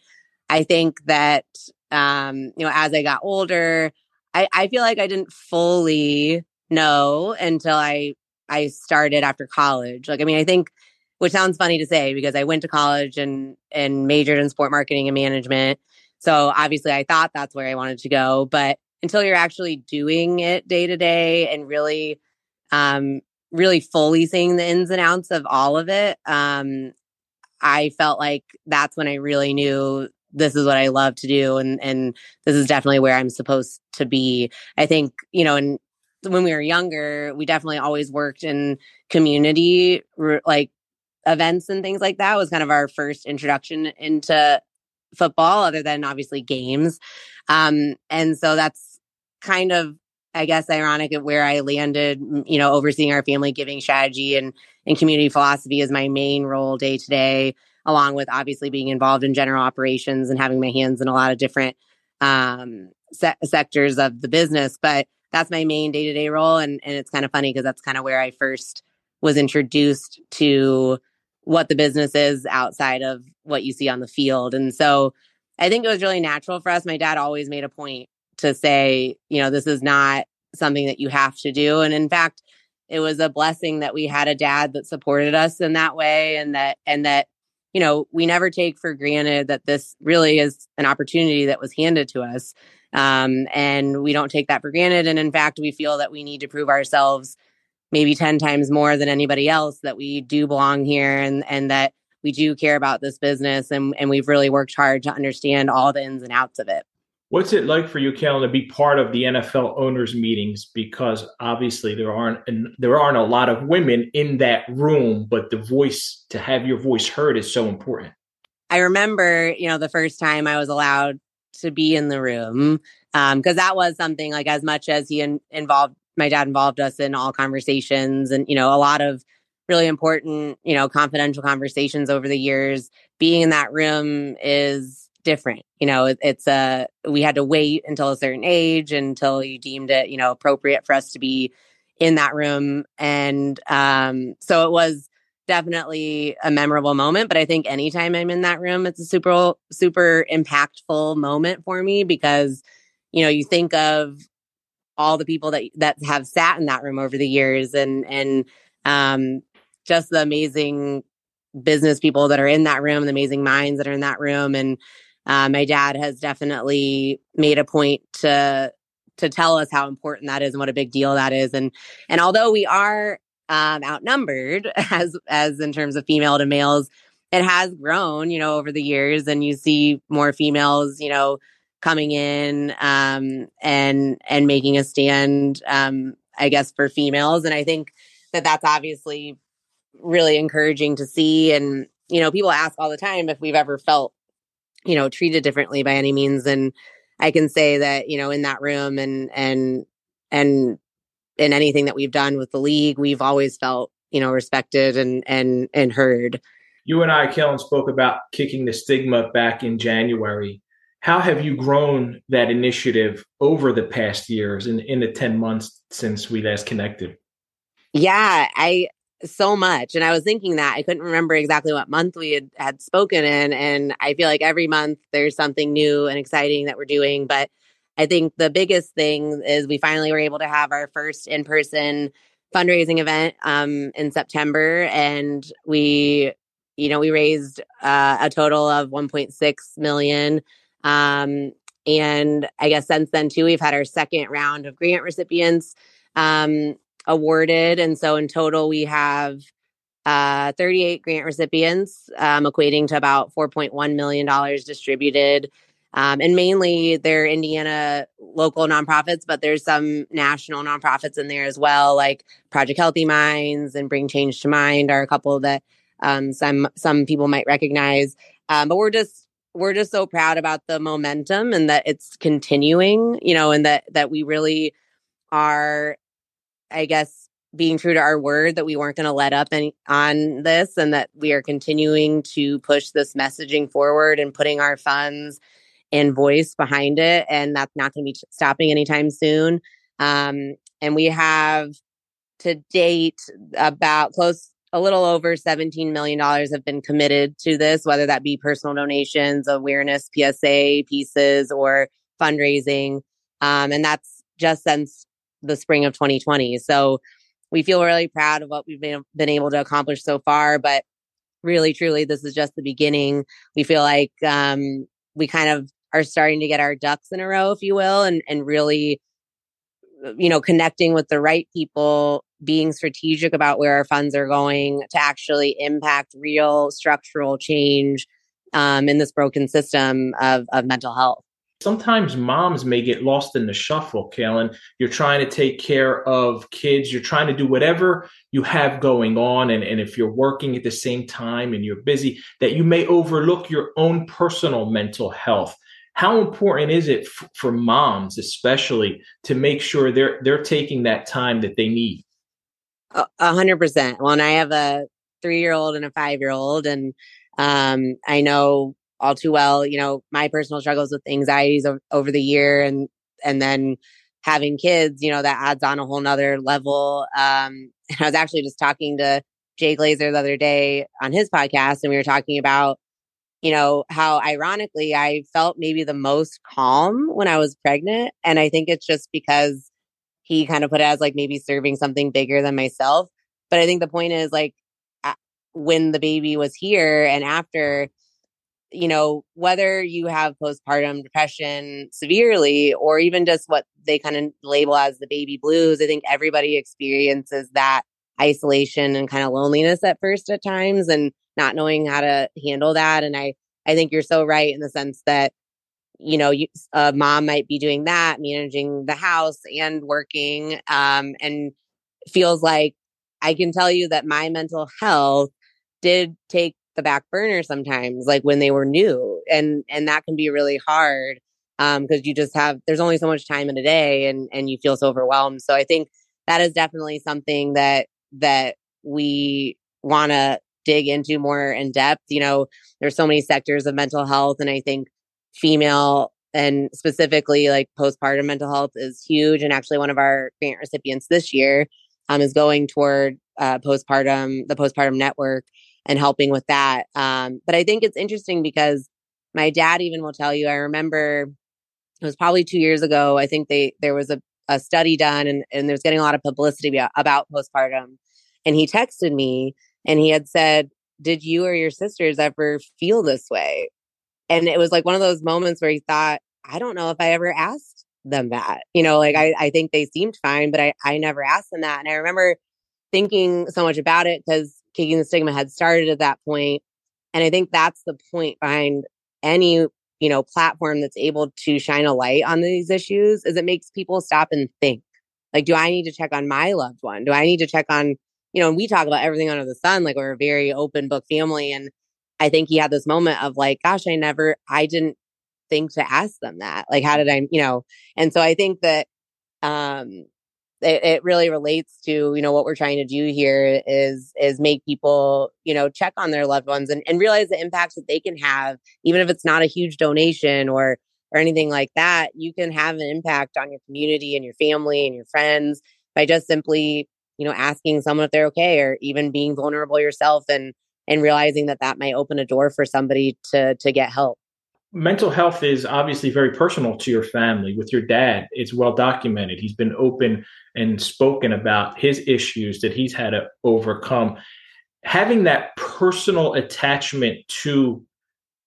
I think that, um, you know, as I got older, I, I feel like I didn't fully know until I, I started after college. Like, I mean, I think, which sounds funny to say because I went to college and, and majored in sport marketing and management so obviously I thought that's where I wanted to go, but until you're actually doing it day to day and really, um, really fully seeing the ins and outs of all of it, um, I felt like that's when I really knew this is what I love to do. And, and this is definitely where I'm supposed to be. I think, you know, and when we were younger, we definitely always worked in community, like events and things like that was kind of our first introduction into football other than obviously games. Um, and so that's kind of I guess ironic where I landed, you know, overseeing our family giving strategy and and community philosophy is my main role day to day, along with obviously being involved in general operations and having my hands in a lot of different um, se- sectors of the business. But that's my main day to day role, and and it's kind of funny because that's kind of where I first was introduced to what the business is outside of what you see on the field, and so I think it was really natural for us. My dad always made a point to say, you know, this is not something that you have to do. And in fact, it was a blessing that we had a dad that supported us in that way and that, and that, you know, we never take for granted that this really is an opportunity that was handed to us. Um, and we don't take that for granted. And in fact, we feel that we need to prove ourselves maybe 10 times more than anybody else that we do belong here and, and that we do care about this business and, and we've really worked hard to understand all the ins and outs of it. What's it like for you, Kalen, to be part of the NFL owners meetings? Because obviously there aren't there aren't a lot of women in that room, but the voice to have your voice heard is so important. I remember, you know, the first time I was allowed to be in the room because um, that was something like as much as he in, involved my dad involved us in all conversations and you know a lot of really important you know confidential conversations over the years being in that room is different. You know, it, it's a we had to wait until a certain age until you deemed it, you know, appropriate for us to be in that room, and um, so it was definitely a memorable moment. But I think anytime I'm in that room, it's a super super impactful moment for me because you know you think of all the people that that have sat in that room over the years and and um, just the amazing business people that are in that room, the amazing minds that are in that room, and uh, my dad has definitely made a point to to tell us how important that is and what a big deal that is. And and although we are um, outnumbered as as in terms of female to males, it has grown, you know, over the years, and you see more females, you know, coming in um, and and making a stand, um, I guess, for females. And I think that that's obviously really encouraging to see. And you know, people ask all the time if we've ever felt you know, treated differently by any means. And I can say that, you know, in that room and, and, and in anything that we've done with the league, we've always felt, you know, respected and, and, and heard. You and I, Kalen, spoke about kicking the stigma back in January. How have you grown that initiative over the past years in, in the 10 months since we last connected? Yeah, I so much. And I was thinking that I couldn't remember exactly what month we had, had spoken in. And I feel like every month there's something new and exciting that we're doing. But I think the biggest thing is we finally were able to have our first in person fundraising event um, in September. And we, you know, we raised uh, a total of 1.6 million. Um, and I guess since then, too, we've had our second round of grant recipients. Um, awarded. And so in total, we have uh, 38 grant recipients, um, equating to about $4.1 million distributed. Um, and mainly they're Indiana local nonprofits, but there's some national nonprofits in there as well, like Project Healthy Minds and Bring Change to Mind are a couple that um, some some people might recognize. Um, but we're just we're just so proud about the momentum and that it's continuing, you know, and that that we really are I guess, being true to our word that we weren't going to let up any, on this and that we are continuing to push this messaging forward and putting our funds and voice behind it. And that's not going to be stopping anytime soon. Um, and we have to date about close a little over $17 million have been committed to this, whether that be personal donations, awareness, PSA pieces, or fundraising. Um, and that's just since the spring of 2020. So we feel really proud of what we've been, been able to accomplish so far, but really, truly, this is just the beginning. We feel like um, we kind of are starting to get our ducks in a row, if you will, and, and really, you know, connecting with the right people, being strategic about where our funds are going to actually impact real structural change um, in this broken system of, of mental health sometimes moms may get lost in the shuffle, Kalen. You're trying to take care of kids, you're trying to do whatever you have going on. And, and if you're working at the same time and you're busy, that you may overlook your own personal mental health. how important is it f- for moms, especially, to make sure they're they're taking that time that they need? A hundred percent. Well, and I have a three-year-old and a five-year-old, and um, I know all too well, you know, my personal struggles with anxieties over, over the year, and and then having kids, you know, that adds on a whole nother level. Um, and I was actually just talking to Jay Glazer the other day on his podcast, and we were talking about you know, how ironically I felt maybe the most calm when I was pregnant. And I think it's just because he kind of put it as like maybe serving something bigger than myself. But I think the point is like when the baby was here and after, you know, whether you have postpartum depression severely or even just what they kind of label as the baby blues, I think everybody experiences that isolation and kind of loneliness at first at times. And not knowing how to handle that. And I, I think you're so right in the sense that, you know, you, a mom might be doing that, managing the house and working, um, and feels like I can tell you that my mental health did take the back burner sometimes, like when they were new, and and that can be really hard um because you just have there's only so much time in a day, and and you feel so overwhelmed. So I think that is definitely something that that we want to dig into more in depth. You know, there's so many sectors of mental health, and I think female and specifically like postpartum mental health is huge. And actually, one of our grant recipients this year um, is going toward uh, postpartum, the postpartum network, and helping with that. Um, but I think it's interesting because my dad even will tell you. I remember it was probably two years ago. I think they there was a, a study done, and and there's getting a lot of publicity about, postpartum. And he texted me and he had said, Did you or your sisters ever feel this way? And it was like one of those moments where he thought, I don't know if I ever asked them that. You know, like I, I think they seemed fine, but I, I never asked them that. And I remember thinking so much about it because Kicking the Stigma had started at that point. And I think that's the point behind any, you know, platform that's able to shine a light on these issues is it makes people stop and think. Like, do I need to check on my loved one? Do I need to check on you know, and we talk about everything under the sun, like we're a very open book family. And I think he had this moment of like, gosh, I never, I didn't think to ask them that. Like, how did I, you know? And so I think that, um, it, it really relates to you know what we're trying to do here is is make people you know check on their loved ones and, and realize the impacts that they can have even if it's not a huge donation or or anything like that you can have an impact on your community and your family and your friends by just simply you know, asking someone if they're okay or even being vulnerable yourself and and realizing that that might open a door for somebody to to get help. Mental health is obviously very personal to your family. With your dad, it's well documented. He's been open and spoken about his issues that he's had to overcome. Having that personal attachment to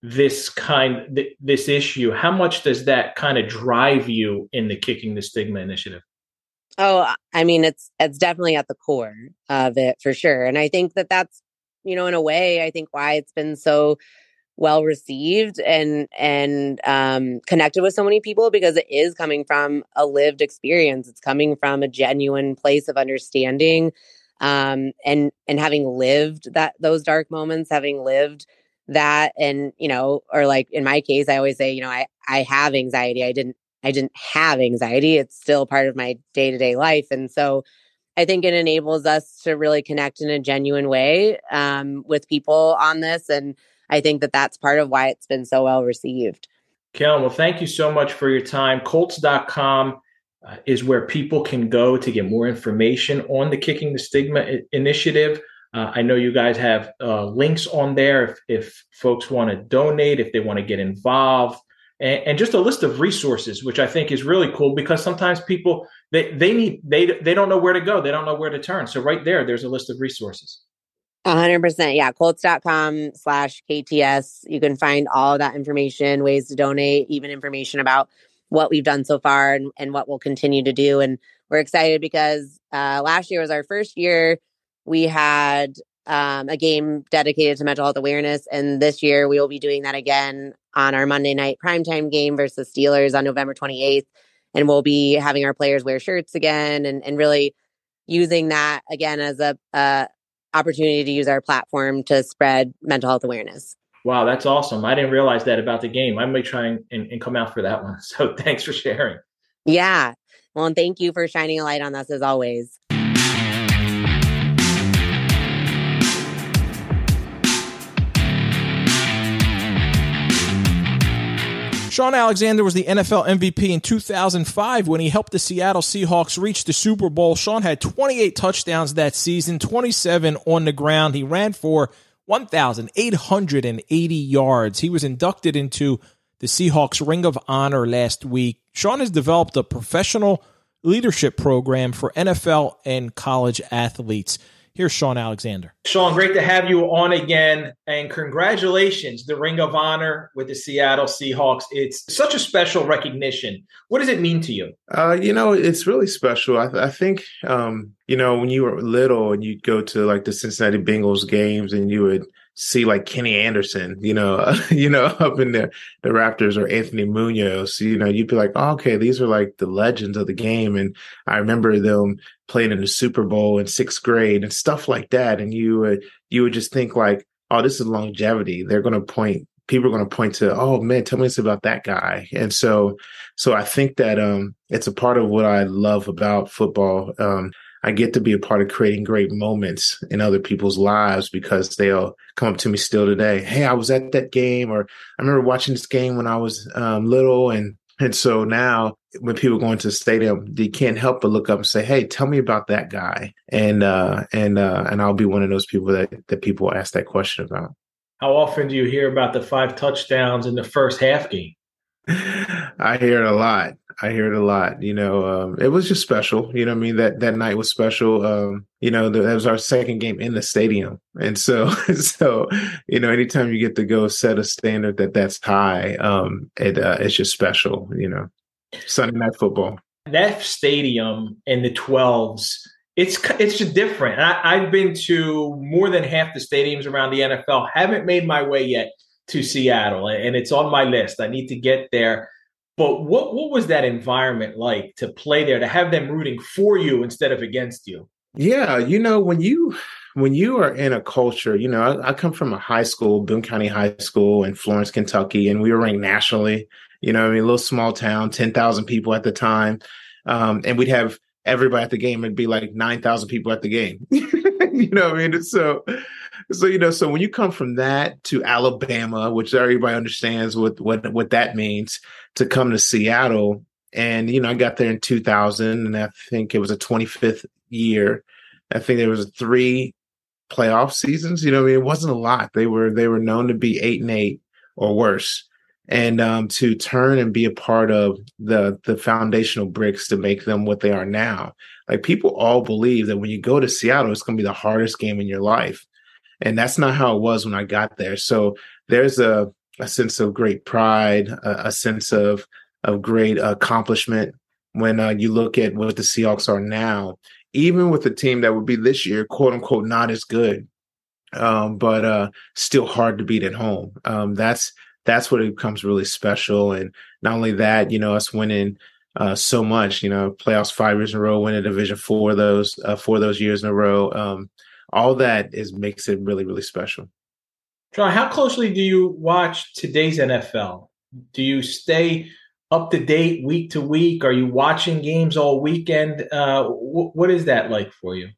this kind this issue how much does that kind of drive you in the kicking the stigma initiative Oh, I mean, it's it's definitely at the core of it for sure, and I think that that's you know, in a way, I think why it's been so well received and and um, connected with so many people because it is coming from a lived experience. It's coming from a genuine place of understanding, um, and and having lived that those dark moments, having lived that, and you know, or like in my case, I always say, you know, I I have anxiety. I didn't I didn't have anxiety. It's still part of my day to day life. And so I think it enables us to really connect in a genuine way um, with people on this. And I think that that's part of why it's been so well received. Kalen, well, thank you so much for your time. Colts.com uh, is where people can go to get more information on the Kicking the Stigma I- initiative. Uh, I know you guys have uh, links on there if, if folks want to donate, if they want to get involved and, and, just a list of resources, which I think is really cool because sometimes people they they need they they don't know where to go, they don't know where to turn. So right there, there's a list of resources. Hundred percent. Yeah. Colts.com slash KTS. You can find all that information, ways to donate, even information about what we've done so far and, and what we'll continue to do. And we're excited because uh, last year was our first year. We had um, a game dedicated to mental health awareness. And this year we will be doing that again on our Monday night primetime game versus Steelers on November 28th. And we'll be having our players wear shirts again and, and really using that again as a, a opportunity to use our platform to spread mental health awareness. Wow, that's awesome. I didn't realize that about the game. I may try and, and, and come out for that one. So thanks for sharing. Yeah. Well, and thank you for shining a light on us as always. Shaun Alexander was the NFL MVP in 2005 when he helped the Seattle Seahawks reach the Super Bowl. Shaun had 28 touchdowns that season, 27 on the ground. He ran for 1,880 yards. He was inducted into the Seahawks Ring of Honor last week. Shaun has developed a professional leadership program for NFL and college athletes. Here's Shaun Alexander. Shaun, great to have you on again. And congratulations, the Ring of Honor with the Seattle Seahawks. It's such a special recognition. What does it mean to you? Uh, you know, it's really special. I, I think, um, you know, when you were little and you'd go to like the Cincinnati Bengals games and you would see like Kenny Anderson, you know, you know, up in the, the Raptors or Anthony Munoz, you know, you'd be like, oh, okay, these are like the legends of the game. And I remember them playing in the Super Bowl in sixth grade and stuff like that. And you would, you would just think like, oh, this is longevity. They're going to point, people are going to point to, oh man, tell me this about that guy. And so, so I think that, um, it's a part of what I love about football. Um, I get to be a part of creating great moments in other people's lives because they'll come up to me still today. Hey, I was at that game, or I remember watching this game when I was um, little, and and so now when people go into the stadium, they can't help but look up and say, "Hey, tell me about that guy," and uh, and uh, and I'll be one of those people that that people ask that question about. How often do you hear about the five touchdowns in the first half game? I hear it a lot. I hear it a lot. You know, um, it was just special. You know, I mean that that night was special. Um, you know, that was our second game in the stadium, and so so you know, anytime you get to go set a standard that that's high, um, it uh, it's just special. You know, Sunday night football. That stadium in the twelves. It's it's just different. I, I've been to more than half the stadiums around the NFL. Haven't made my way yet to Seattle, and it's on my list. I need to get there. But what what was that environment like to play there, to have them rooting for you instead of against you? Yeah, you know, when you when you are in a culture, you know, I, I come from a high school, Boone County High School in Florence, Kentucky, and we were ranked nationally. You know, I mean, a little small town, ten thousand people at the time, um, and we'd have everybody at the game. It'd be like nine thousand people at the game. you know, I mean, so so you know, so when you come from that to Alabama, which everybody understands what what what that means, to come to Seattle, and you know, I got there in 2000, and I think it was a 25th year. I think there was three playoff seasons. You know, I mean, it wasn't a lot. They were they were known to be eight and eight or worse, and um, to turn and be a part of the the foundational bricks to make them what they are now. Like people all believe that when you go to Seattle, it's going to be the hardest game in your life and that's not how it was when I got there. So there's a a sense of great pride, a, a sense of of great accomplishment when uh, you look at what the Seahawks are now, even with a team that would be this year, quote unquote, not as good, um, but uh, still hard to beat at home. Um, that's that's what it becomes really special. And not only that, you know, us winning uh, so much, you know, playoffs five years in a row, winning Division four those uh, four those years in a row. Um, all that is makes it really really special. John, how closely do you watch today's NFL? Do you stay up to date week to week? Are you watching games all weekend? Uh, what is that like for you?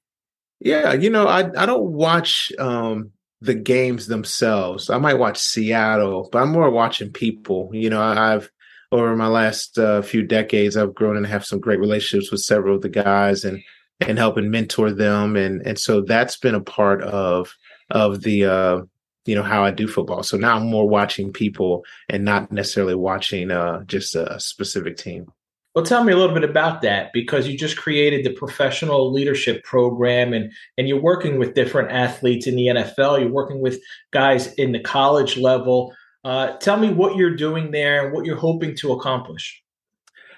Yeah, you know, I I don't watch um, the games themselves. I might watch Seattle, but I'm more watching people. You know, I've over my last uh, few decades, I've grown and have some great relationships with several of the guys, and and helping mentor them and and so that's been a part of of the uh you know how I do football. So now I'm more watching people and not necessarily watching uh just a specific team. Well, tell me a little bit about that because you just created the professional leadership program and and you're working with different athletes in the NFL. You're working with guys in the college level. Uh, tell me what you're doing there and what you're hoping to accomplish.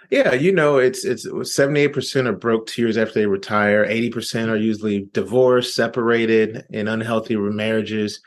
Yeah, you know, it's it's seventy eight percent are broke two years after they retire. Eighty percent are usually divorced, separated, in unhealthy marriages.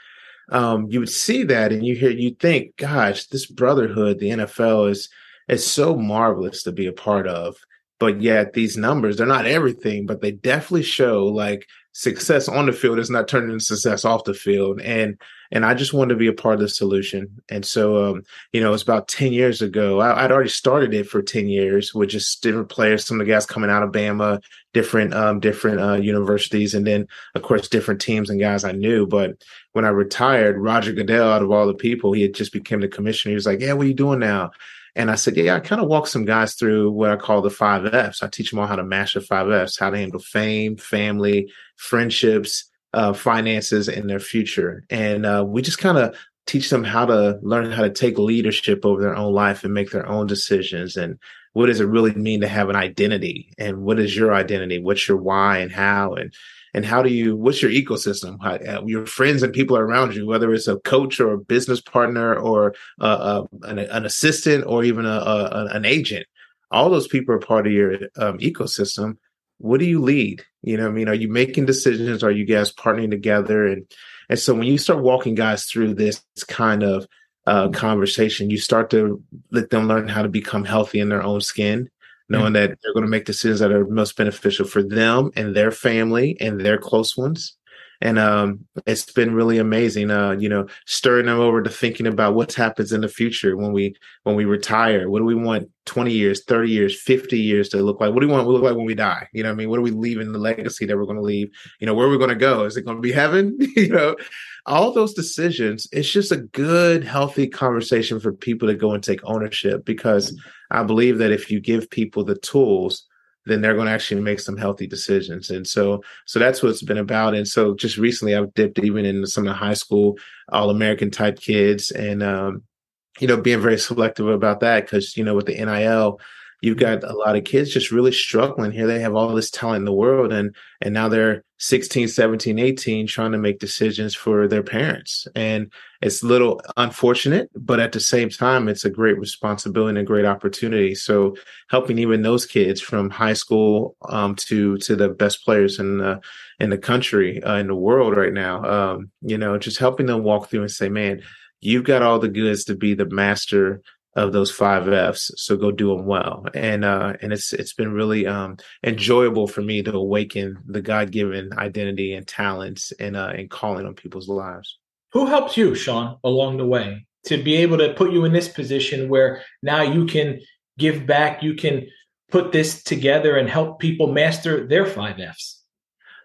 Um, you would see that, and you hear, you think, gosh, this brotherhood, the NFL is is so marvelous to be a part of. But yet, these numbers, they're not everything, but they definitely show like success on the field is not turning into success off the field. And and I just wanted to be a part of the solution. And so, um, you know, it's about ten years ago. I, would already started it for ten years with just different players. Some of the guys coming out of Bama, different um, different uh, universities, and then of course different teams and guys I knew. But when I retired, Roger Goodell, out of all the people, he had just became the commissioner. He was like, "Yeah, what are you doing now?" And I said, yeah, I kind of walk some guys through what I call the five F's. I teach them all how to master five F's, how to handle fame, family, friendships, uh, finances, and their future. And uh, we just kind of teach them how to learn how to take leadership over their own life and make their own decisions. And what does it really mean to have an identity? And what is your identity? What's your why and how? And and how do you what's your ecosystem how, uh, your friends and people around you whether it's a coach or a business partner or uh, uh, an, an, assistant or even a, a, an agent all those people are part of your um, ecosystem what do you lead you know i mean? Are you making decisions? Are you guys partnering together? And and so when you start walking guys through this kind of uh, conversation you start to let them learn how to become healthy in their own skin knowing that they're going to make decisions that are most beneficial for them and their family and their close ones. And um, it's been really amazing, uh, you know, stirring them over to thinking about what happens in the future when we when we retire. What do we want 20 years, 30 years, 50 years to look like? What do we want to look like when we die? You know I mean? What are we leaving the legacy that we're going to leave? You know, where are we going to go? Is it going to be heaven? you know, all those decisions, it's just a good, healthy conversation for people to go and take ownership because I believe that if you give people the tools, then they're going to actually make some healthy decisions. And so, so that's what it's been about. And so just recently I've dipped even in some of the high school all American type kids and, um, you know, being very selective about that because, you know, with the NIL, you've got a lot of kids just really struggling here. They have all this talent in the world and, and now they're 16, 17, 18 trying to make decisions for their parents. And it's a little unfortunate, but at the same time, it's a great responsibility and a great opportunity. So helping even those kids from high school um, to to the best players in the in the country, uh, in the world right now, um, you know, just helping them walk through and say, man, you've got all the goods to be the master of those five F's. So go do them well. And uh and it's it's been really um enjoyable for me to awaken the God given identity and talents and uh and calling on people's lives. Who helps you, Shaun, along the way to be able to put you in this position where now you can give back, you can put this together and help people master their five F's?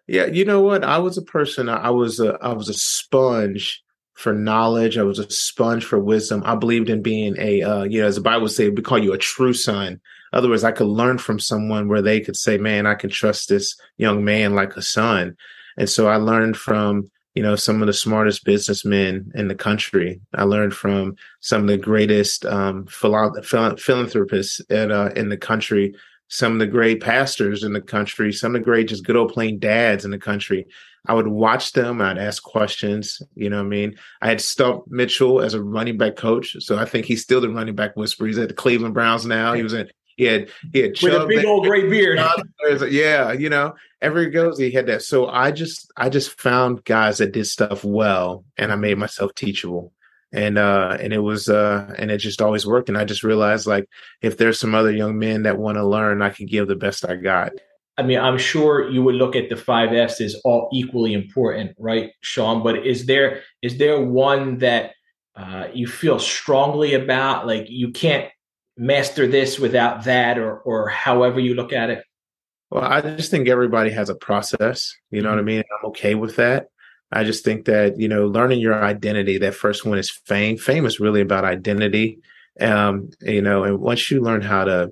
Yeah, you know what? I was a person. I was a I was a sponge for knowledge. I was a sponge for wisdom. I believed in being a, uh, you know, as the Bible would say, we call you a true son. Other words, I could learn from someone where they could say, man, I can trust this young man like a son. And so I learned from, you know, some of the smartest businessmen in the country. I learned from some of the greatest um, philanthropists at, uh, in the country, some of the great pastors in the country, some of the great just good old plain dads in the country. I would watch them. I'd ask questions. You know what I mean? I had Stump Mitchell as a running back coach. So I think he's still the running back whisperer. He's at the Cleveland Browns now. He was in, he had, he had with a big old gray beard. yeah. You know, every goes, he had that. So I just, I just found guys that did stuff well and I made myself teachable. And, uh, and it was, uh, and it just always worked. And I just realized like, if there's some other young men that want to learn, I can give the best I got. I mean, I'm sure you would look at the five F's as all equally important, right, Shaun? But is there is there one that uh, you feel strongly about? Like you can't master this without that, or or however you look at it. Well, I just think everybody has a process. You know mm-hmm. what I mean? I'm okay with that. I just think that you know, learning your identity. That first one is fame. Fame is really about identity. Um, you know, and once you learn how to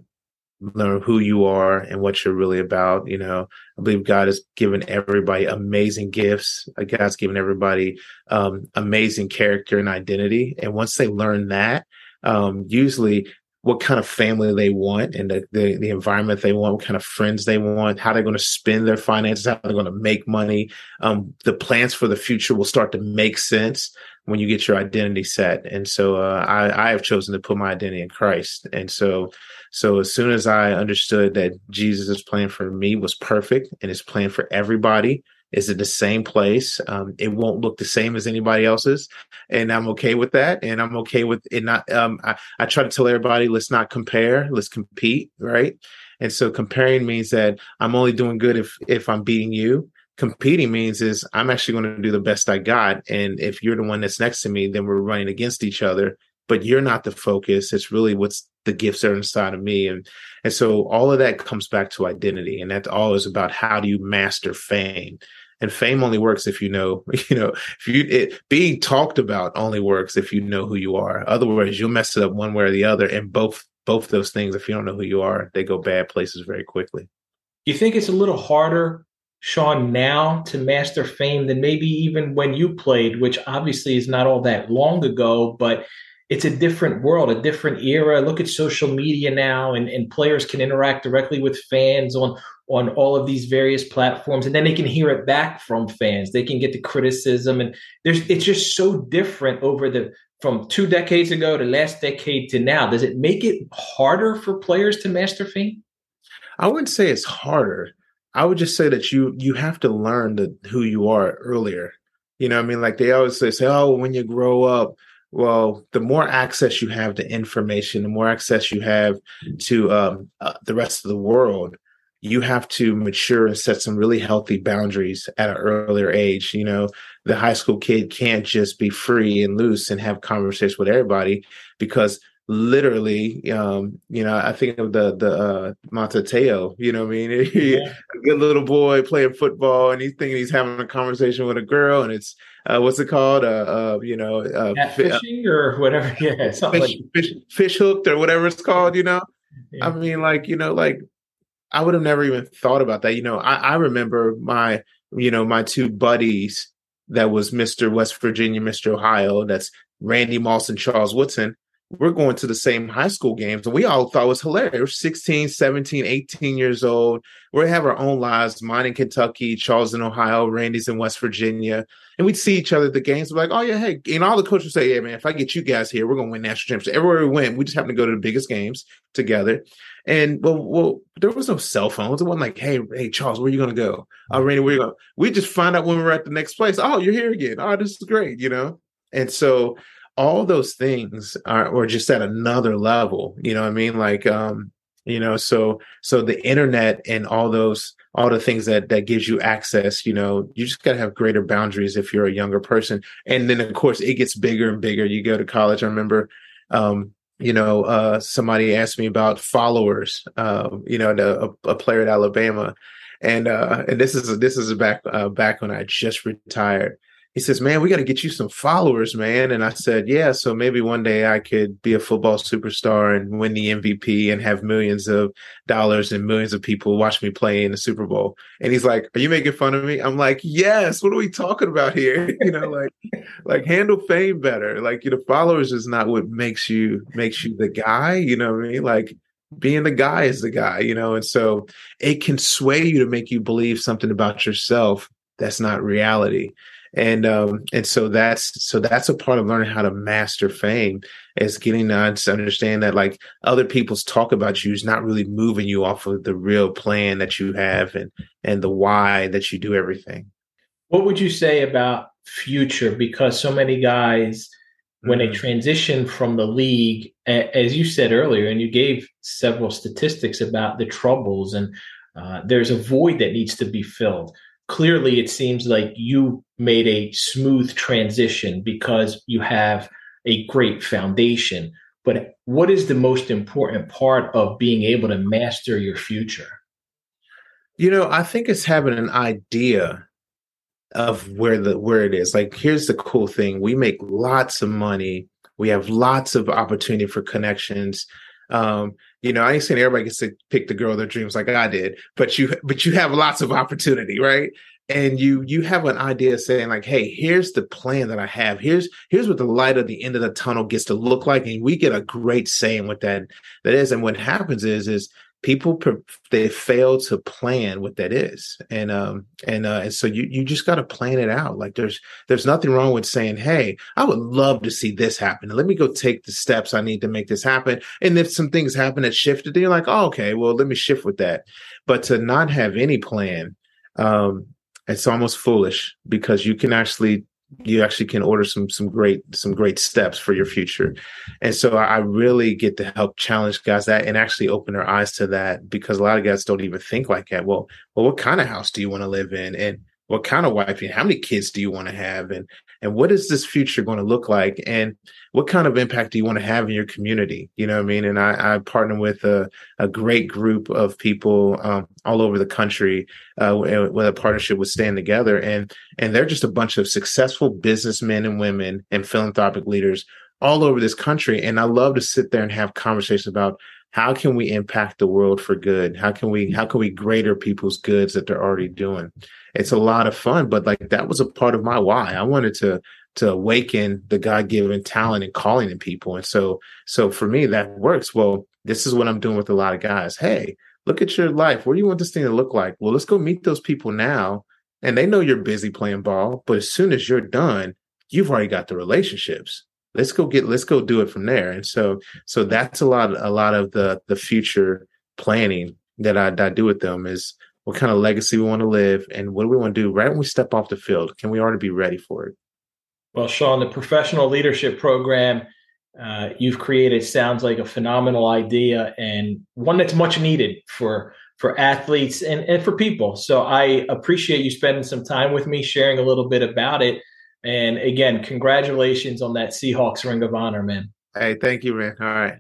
learn who you are and what you're really about. You know, I believe God has given everybody amazing gifts. God's given everybody um, amazing character and identity. And once they learn that, um, usually what kind of family they want and the, the, the, environment they want, what kind of friends they want, how they're going to spend their finances, how they're going to make money. Um, the plans for the future will start to make sense when you get your identity set. And so uh, I, I have chosen to put my identity in Christ. And so so as soon as I understood that Jesus' plan for me was perfect and his plan for everybody is in the same place, um, it won't look the same as anybody else's, and I'm okay with that. And I'm okay with it not. Um, I, I try to tell everybody, let's not compare, let's compete, right? And so comparing means that I'm only doing good if if I'm beating you. competing means is I'm actually going to do the best I got. And if you're the one that's next to me, then we're running against each other. But you're not the focus. It's really what's the gifts that are inside of me. And and so all of that comes back to identity. And that's all is about how do you master fame? And fame only works if you know, you know, if you it, being talked about only works if you know who you are. Otherwise, you'll mess it up one way or the other. And both both those things, if you don't know who you are, they go bad places very quickly. You think it's a little harder Shaun now to master fame than maybe even when you played, which obviously is not all that long ago, but it's a different world, a different era. Look at social media now, and, and players can interact directly with fans on on all of these various platforms, and then they can hear it back from fans. They can get the criticism, and there's it's just so different over the from two decades ago to last decade to now. Does it make it harder for players to master fame? I wouldn't say it's harder. I would just say that you you have to learn the, who you are earlier. You know, I mean, like they always say, say, oh, when you grow up, well, the more access you have to information, the more access you have to um, uh, the rest of the world, you have to mature and set some really healthy boundaries at an earlier age. You know, the high school kid can't just be free and loose and have conversations with everybody because literally um you know i think of the the uh Manti Te'o, you know what i mean yeah. a good little boy playing football and he's thinking he's having a conversation with a girl and it's uh what's it called uh, uh you know uh, uh fishing or whatever yeah fish, like fish, fish, hooked or whatever it's called you know yeah. i mean like you know like i would have never even thought about that you know i i remember my you know my two buddies that was mr west virginia mr ohio that's randy moss and charles woodson we're going to the same high school games and we all thought it was hilarious. We're 16, 17, 18 years old. We have our own lives, mine in Kentucky, Charles in Ohio, Randy's in West Virginia. And we'd see each other at the games. We're like, oh yeah, hey. And all the coaches would say, yeah, man, if I get you guys here, we're gonna win national championships. Everywhere we went, we just happened to go to the biggest games together. And well, well, there was no cell phones. It wasn't like, hey, hey, Charles, where are you gonna go? Oh, Randy, where you going? We just find out when we we're at the next place. Oh, you're here again. Oh, this is great, you know? And so all those things are or just at another level you know what i mean like um you know so so the internet and all those all the things that that gives you access you know you just got to have greater boundaries if you're a younger person and then of course it gets bigger and bigger you go to college i remember um you know uh somebody asked me about followers uh, you know the, a, a player at alabama. And uh and this is this is back uh, back when i just retired he says, "Man, we got to get you some followers, man." And I said, "Yeah, so maybe one day I could be a football superstar and win the MVP and have millions of dollars and millions of people watch me play in the Super Bowl." And he's like, "Are you making fun of me?" I'm like, "Yes. What are we talking about here? you know, like, like handle fame better. Like, you know, followers is not what makes you makes you the guy. You know what I mean? Like." being the guy is the guy, you know, and so it can sway you to make you believe something about yourself that's not reality and um and so that's so that's a part of learning how to master fame is getting to understand that like other people's talk about you is not really moving you off of the real plan that you have and and the why that you do everything. What would you say about future? Because so many guys when they mm. transition from the league as you said earlier and you gave several statistics about the troubles and uh, there's a void that needs to be filled clearly it seems like you made a smooth transition because you have a great foundation. But what is the most important part of being able to master your future? You know, I think it's having an idea of where the where it is. Like here's the cool thing. We make lots of money. We have lots of opportunity for connections. Um, you know, I ain't saying everybody gets to pick the girl of their dreams like I did, but you but you have lots of opportunity, right? And you you have an idea saying like, hey, here's the plan that I have. Here's here's what the light at the end of the tunnel gets to look like, and we get a great saying what that that is. And what happens is is people they fail to plan what that is. And um and uh and so you you just got to plan it out. Like there's there's nothing wrong with saying hey i would love to see this happen. Let me go take the steps i need to make this happen. And if some things happen that shifted then you're like oh, okay well let me shift with that. But to not have any plan um it's almost foolish because you can actually you actually can order some some great some great steps for your future. And so i really get to help challenge guys that and actually open their eyes to that because a lot of guys don't even think like that. Well well what kind of house do you want to live in? And what kind of wife? And how many kids do you want to have? And and what is this future going to look like? And what kind of impact do you want to have in your community? You know what i mean? And i, I partner with a, a great group of people um, all over the country uh, with a partnership with stand together and and they're just a bunch of successful businessmen and women and philanthropic leaders all over this country and i love to sit there and have conversations about how can we impact the world for good? How can we how can we greater people's goods that they're already doing? It's a lot of fun but like that was a part of my why. I wanted to to awaken the god-given talent and calling in people. And so so for me that works. Well this is what i'm doing with a lot of guys. Hey look at your life. What do you want this thing to look like? Well let's go meet those people now and they know you're busy playing ball but as soon as you're done you've already got the relationships let's go get let's go do it from there. And so so that's a lot a lot of the the future planning that I, that I do with them is what kind of legacy we want to live and what do we want to do right when we step off the field? Can we already be ready for it? Well Shaun the professional leadership program uh, you've created sounds like a phenomenal idea and one that's much needed for for athletes and, and for people. So i appreciate you spending some time with me sharing a little bit about it and again, congratulations on that Seahawks Ring of Honor, man. Hey, thank you, man. All right.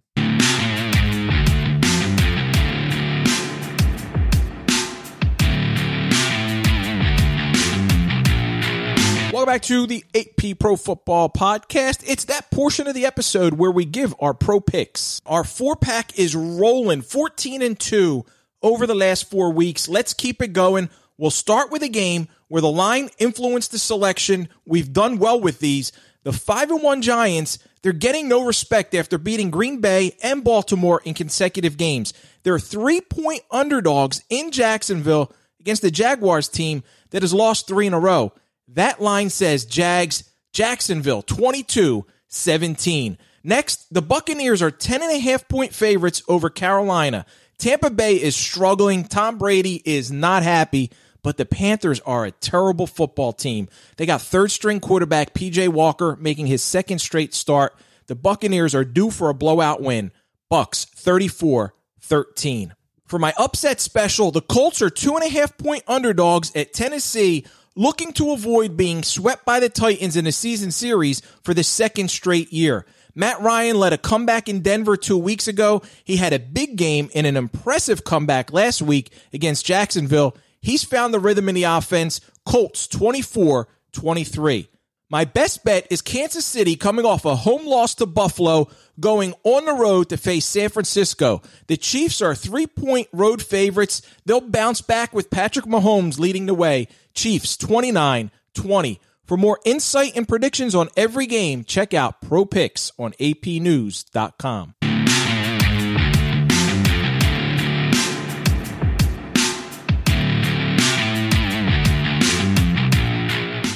Welcome back to the AP Pro Football Podcast. It's that portion of the episode where we give our pro picks. Our four pack is rolling 14 and 2 over the last four weeks. Let's keep it going. We'll start with a game where the line influenced the selection. We've done well with these. The 5 and 1 Giants, they're getting no respect after beating Green Bay and Baltimore in consecutive games. They're 3-point underdogs in Jacksonville against the Jaguars team that has lost 3 in a row. That line says Jags Jacksonville 22-17. Next, the Buccaneers are 10 and a half point favorites over Carolina. Tampa Bay is struggling. Tom Brady is not happy but the Panthers are a terrible football team. They got third string quarterback PJ Walker making his second straight start. The Buccaneers are due for a blowout win. Bucks 34 13. For my upset special, the Colts are two and a half point underdogs at Tennessee, looking to avoid being swept by the Titans in a season series for the second straight year. Matt Ryan led a comeback in Denver two weeks ago. He had a big game in an impressive comeback last week against Jacksonville. He's found the rhythm in the offense. Colts 24 23. My best bet is Kansas City coming off a home loss to Buffalo, going on the road to face San Francisco. The Chiefs are three point road favorites. They'll bounce back with Patrick Mahomes leading the way. Chiefs 29 20. For more insight and predictions on every game, check out Pro Picks on apnews.com.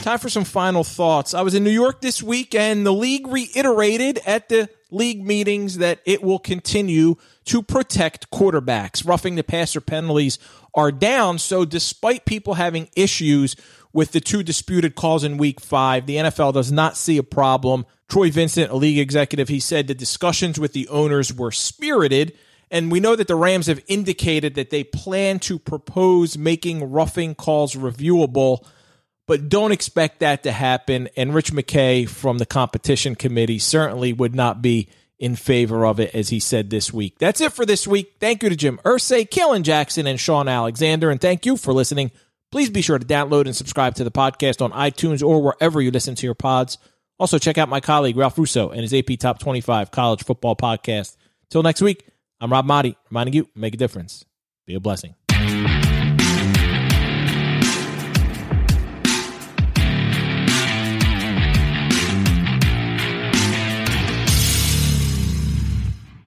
Time for some final thoughts. I was in New York this week, and the league reiterated at the league meetings that it will continue to protect quarterbacks. Roughing the passer penalties are down. So, despite people having issues with the two disputed calls in week five, the NFL does not see a problem. Troy Vincent, a league executive, he said the discussions with the owners were spirited. And we know that the Rams have indicated that they plan to propose making roughing calls reviewable but don't expect that to happen. And Rich McKay from the competition committee certainly would not be in favor of it, as he said this week. That's it for this week. Thank you to Jim Irsay, Kalen Jackson, and Shaun Alexander. And thank you for listening. Please be sure to download and subscribe to the podcast on iTunes or wherever you listen to your pods. Also, check out my colleague Ralph Russo and his AP Top 25 College Football Podcast. Till next week, I'm Rob Maaddi, reminding you, make a difference. Be a blessing.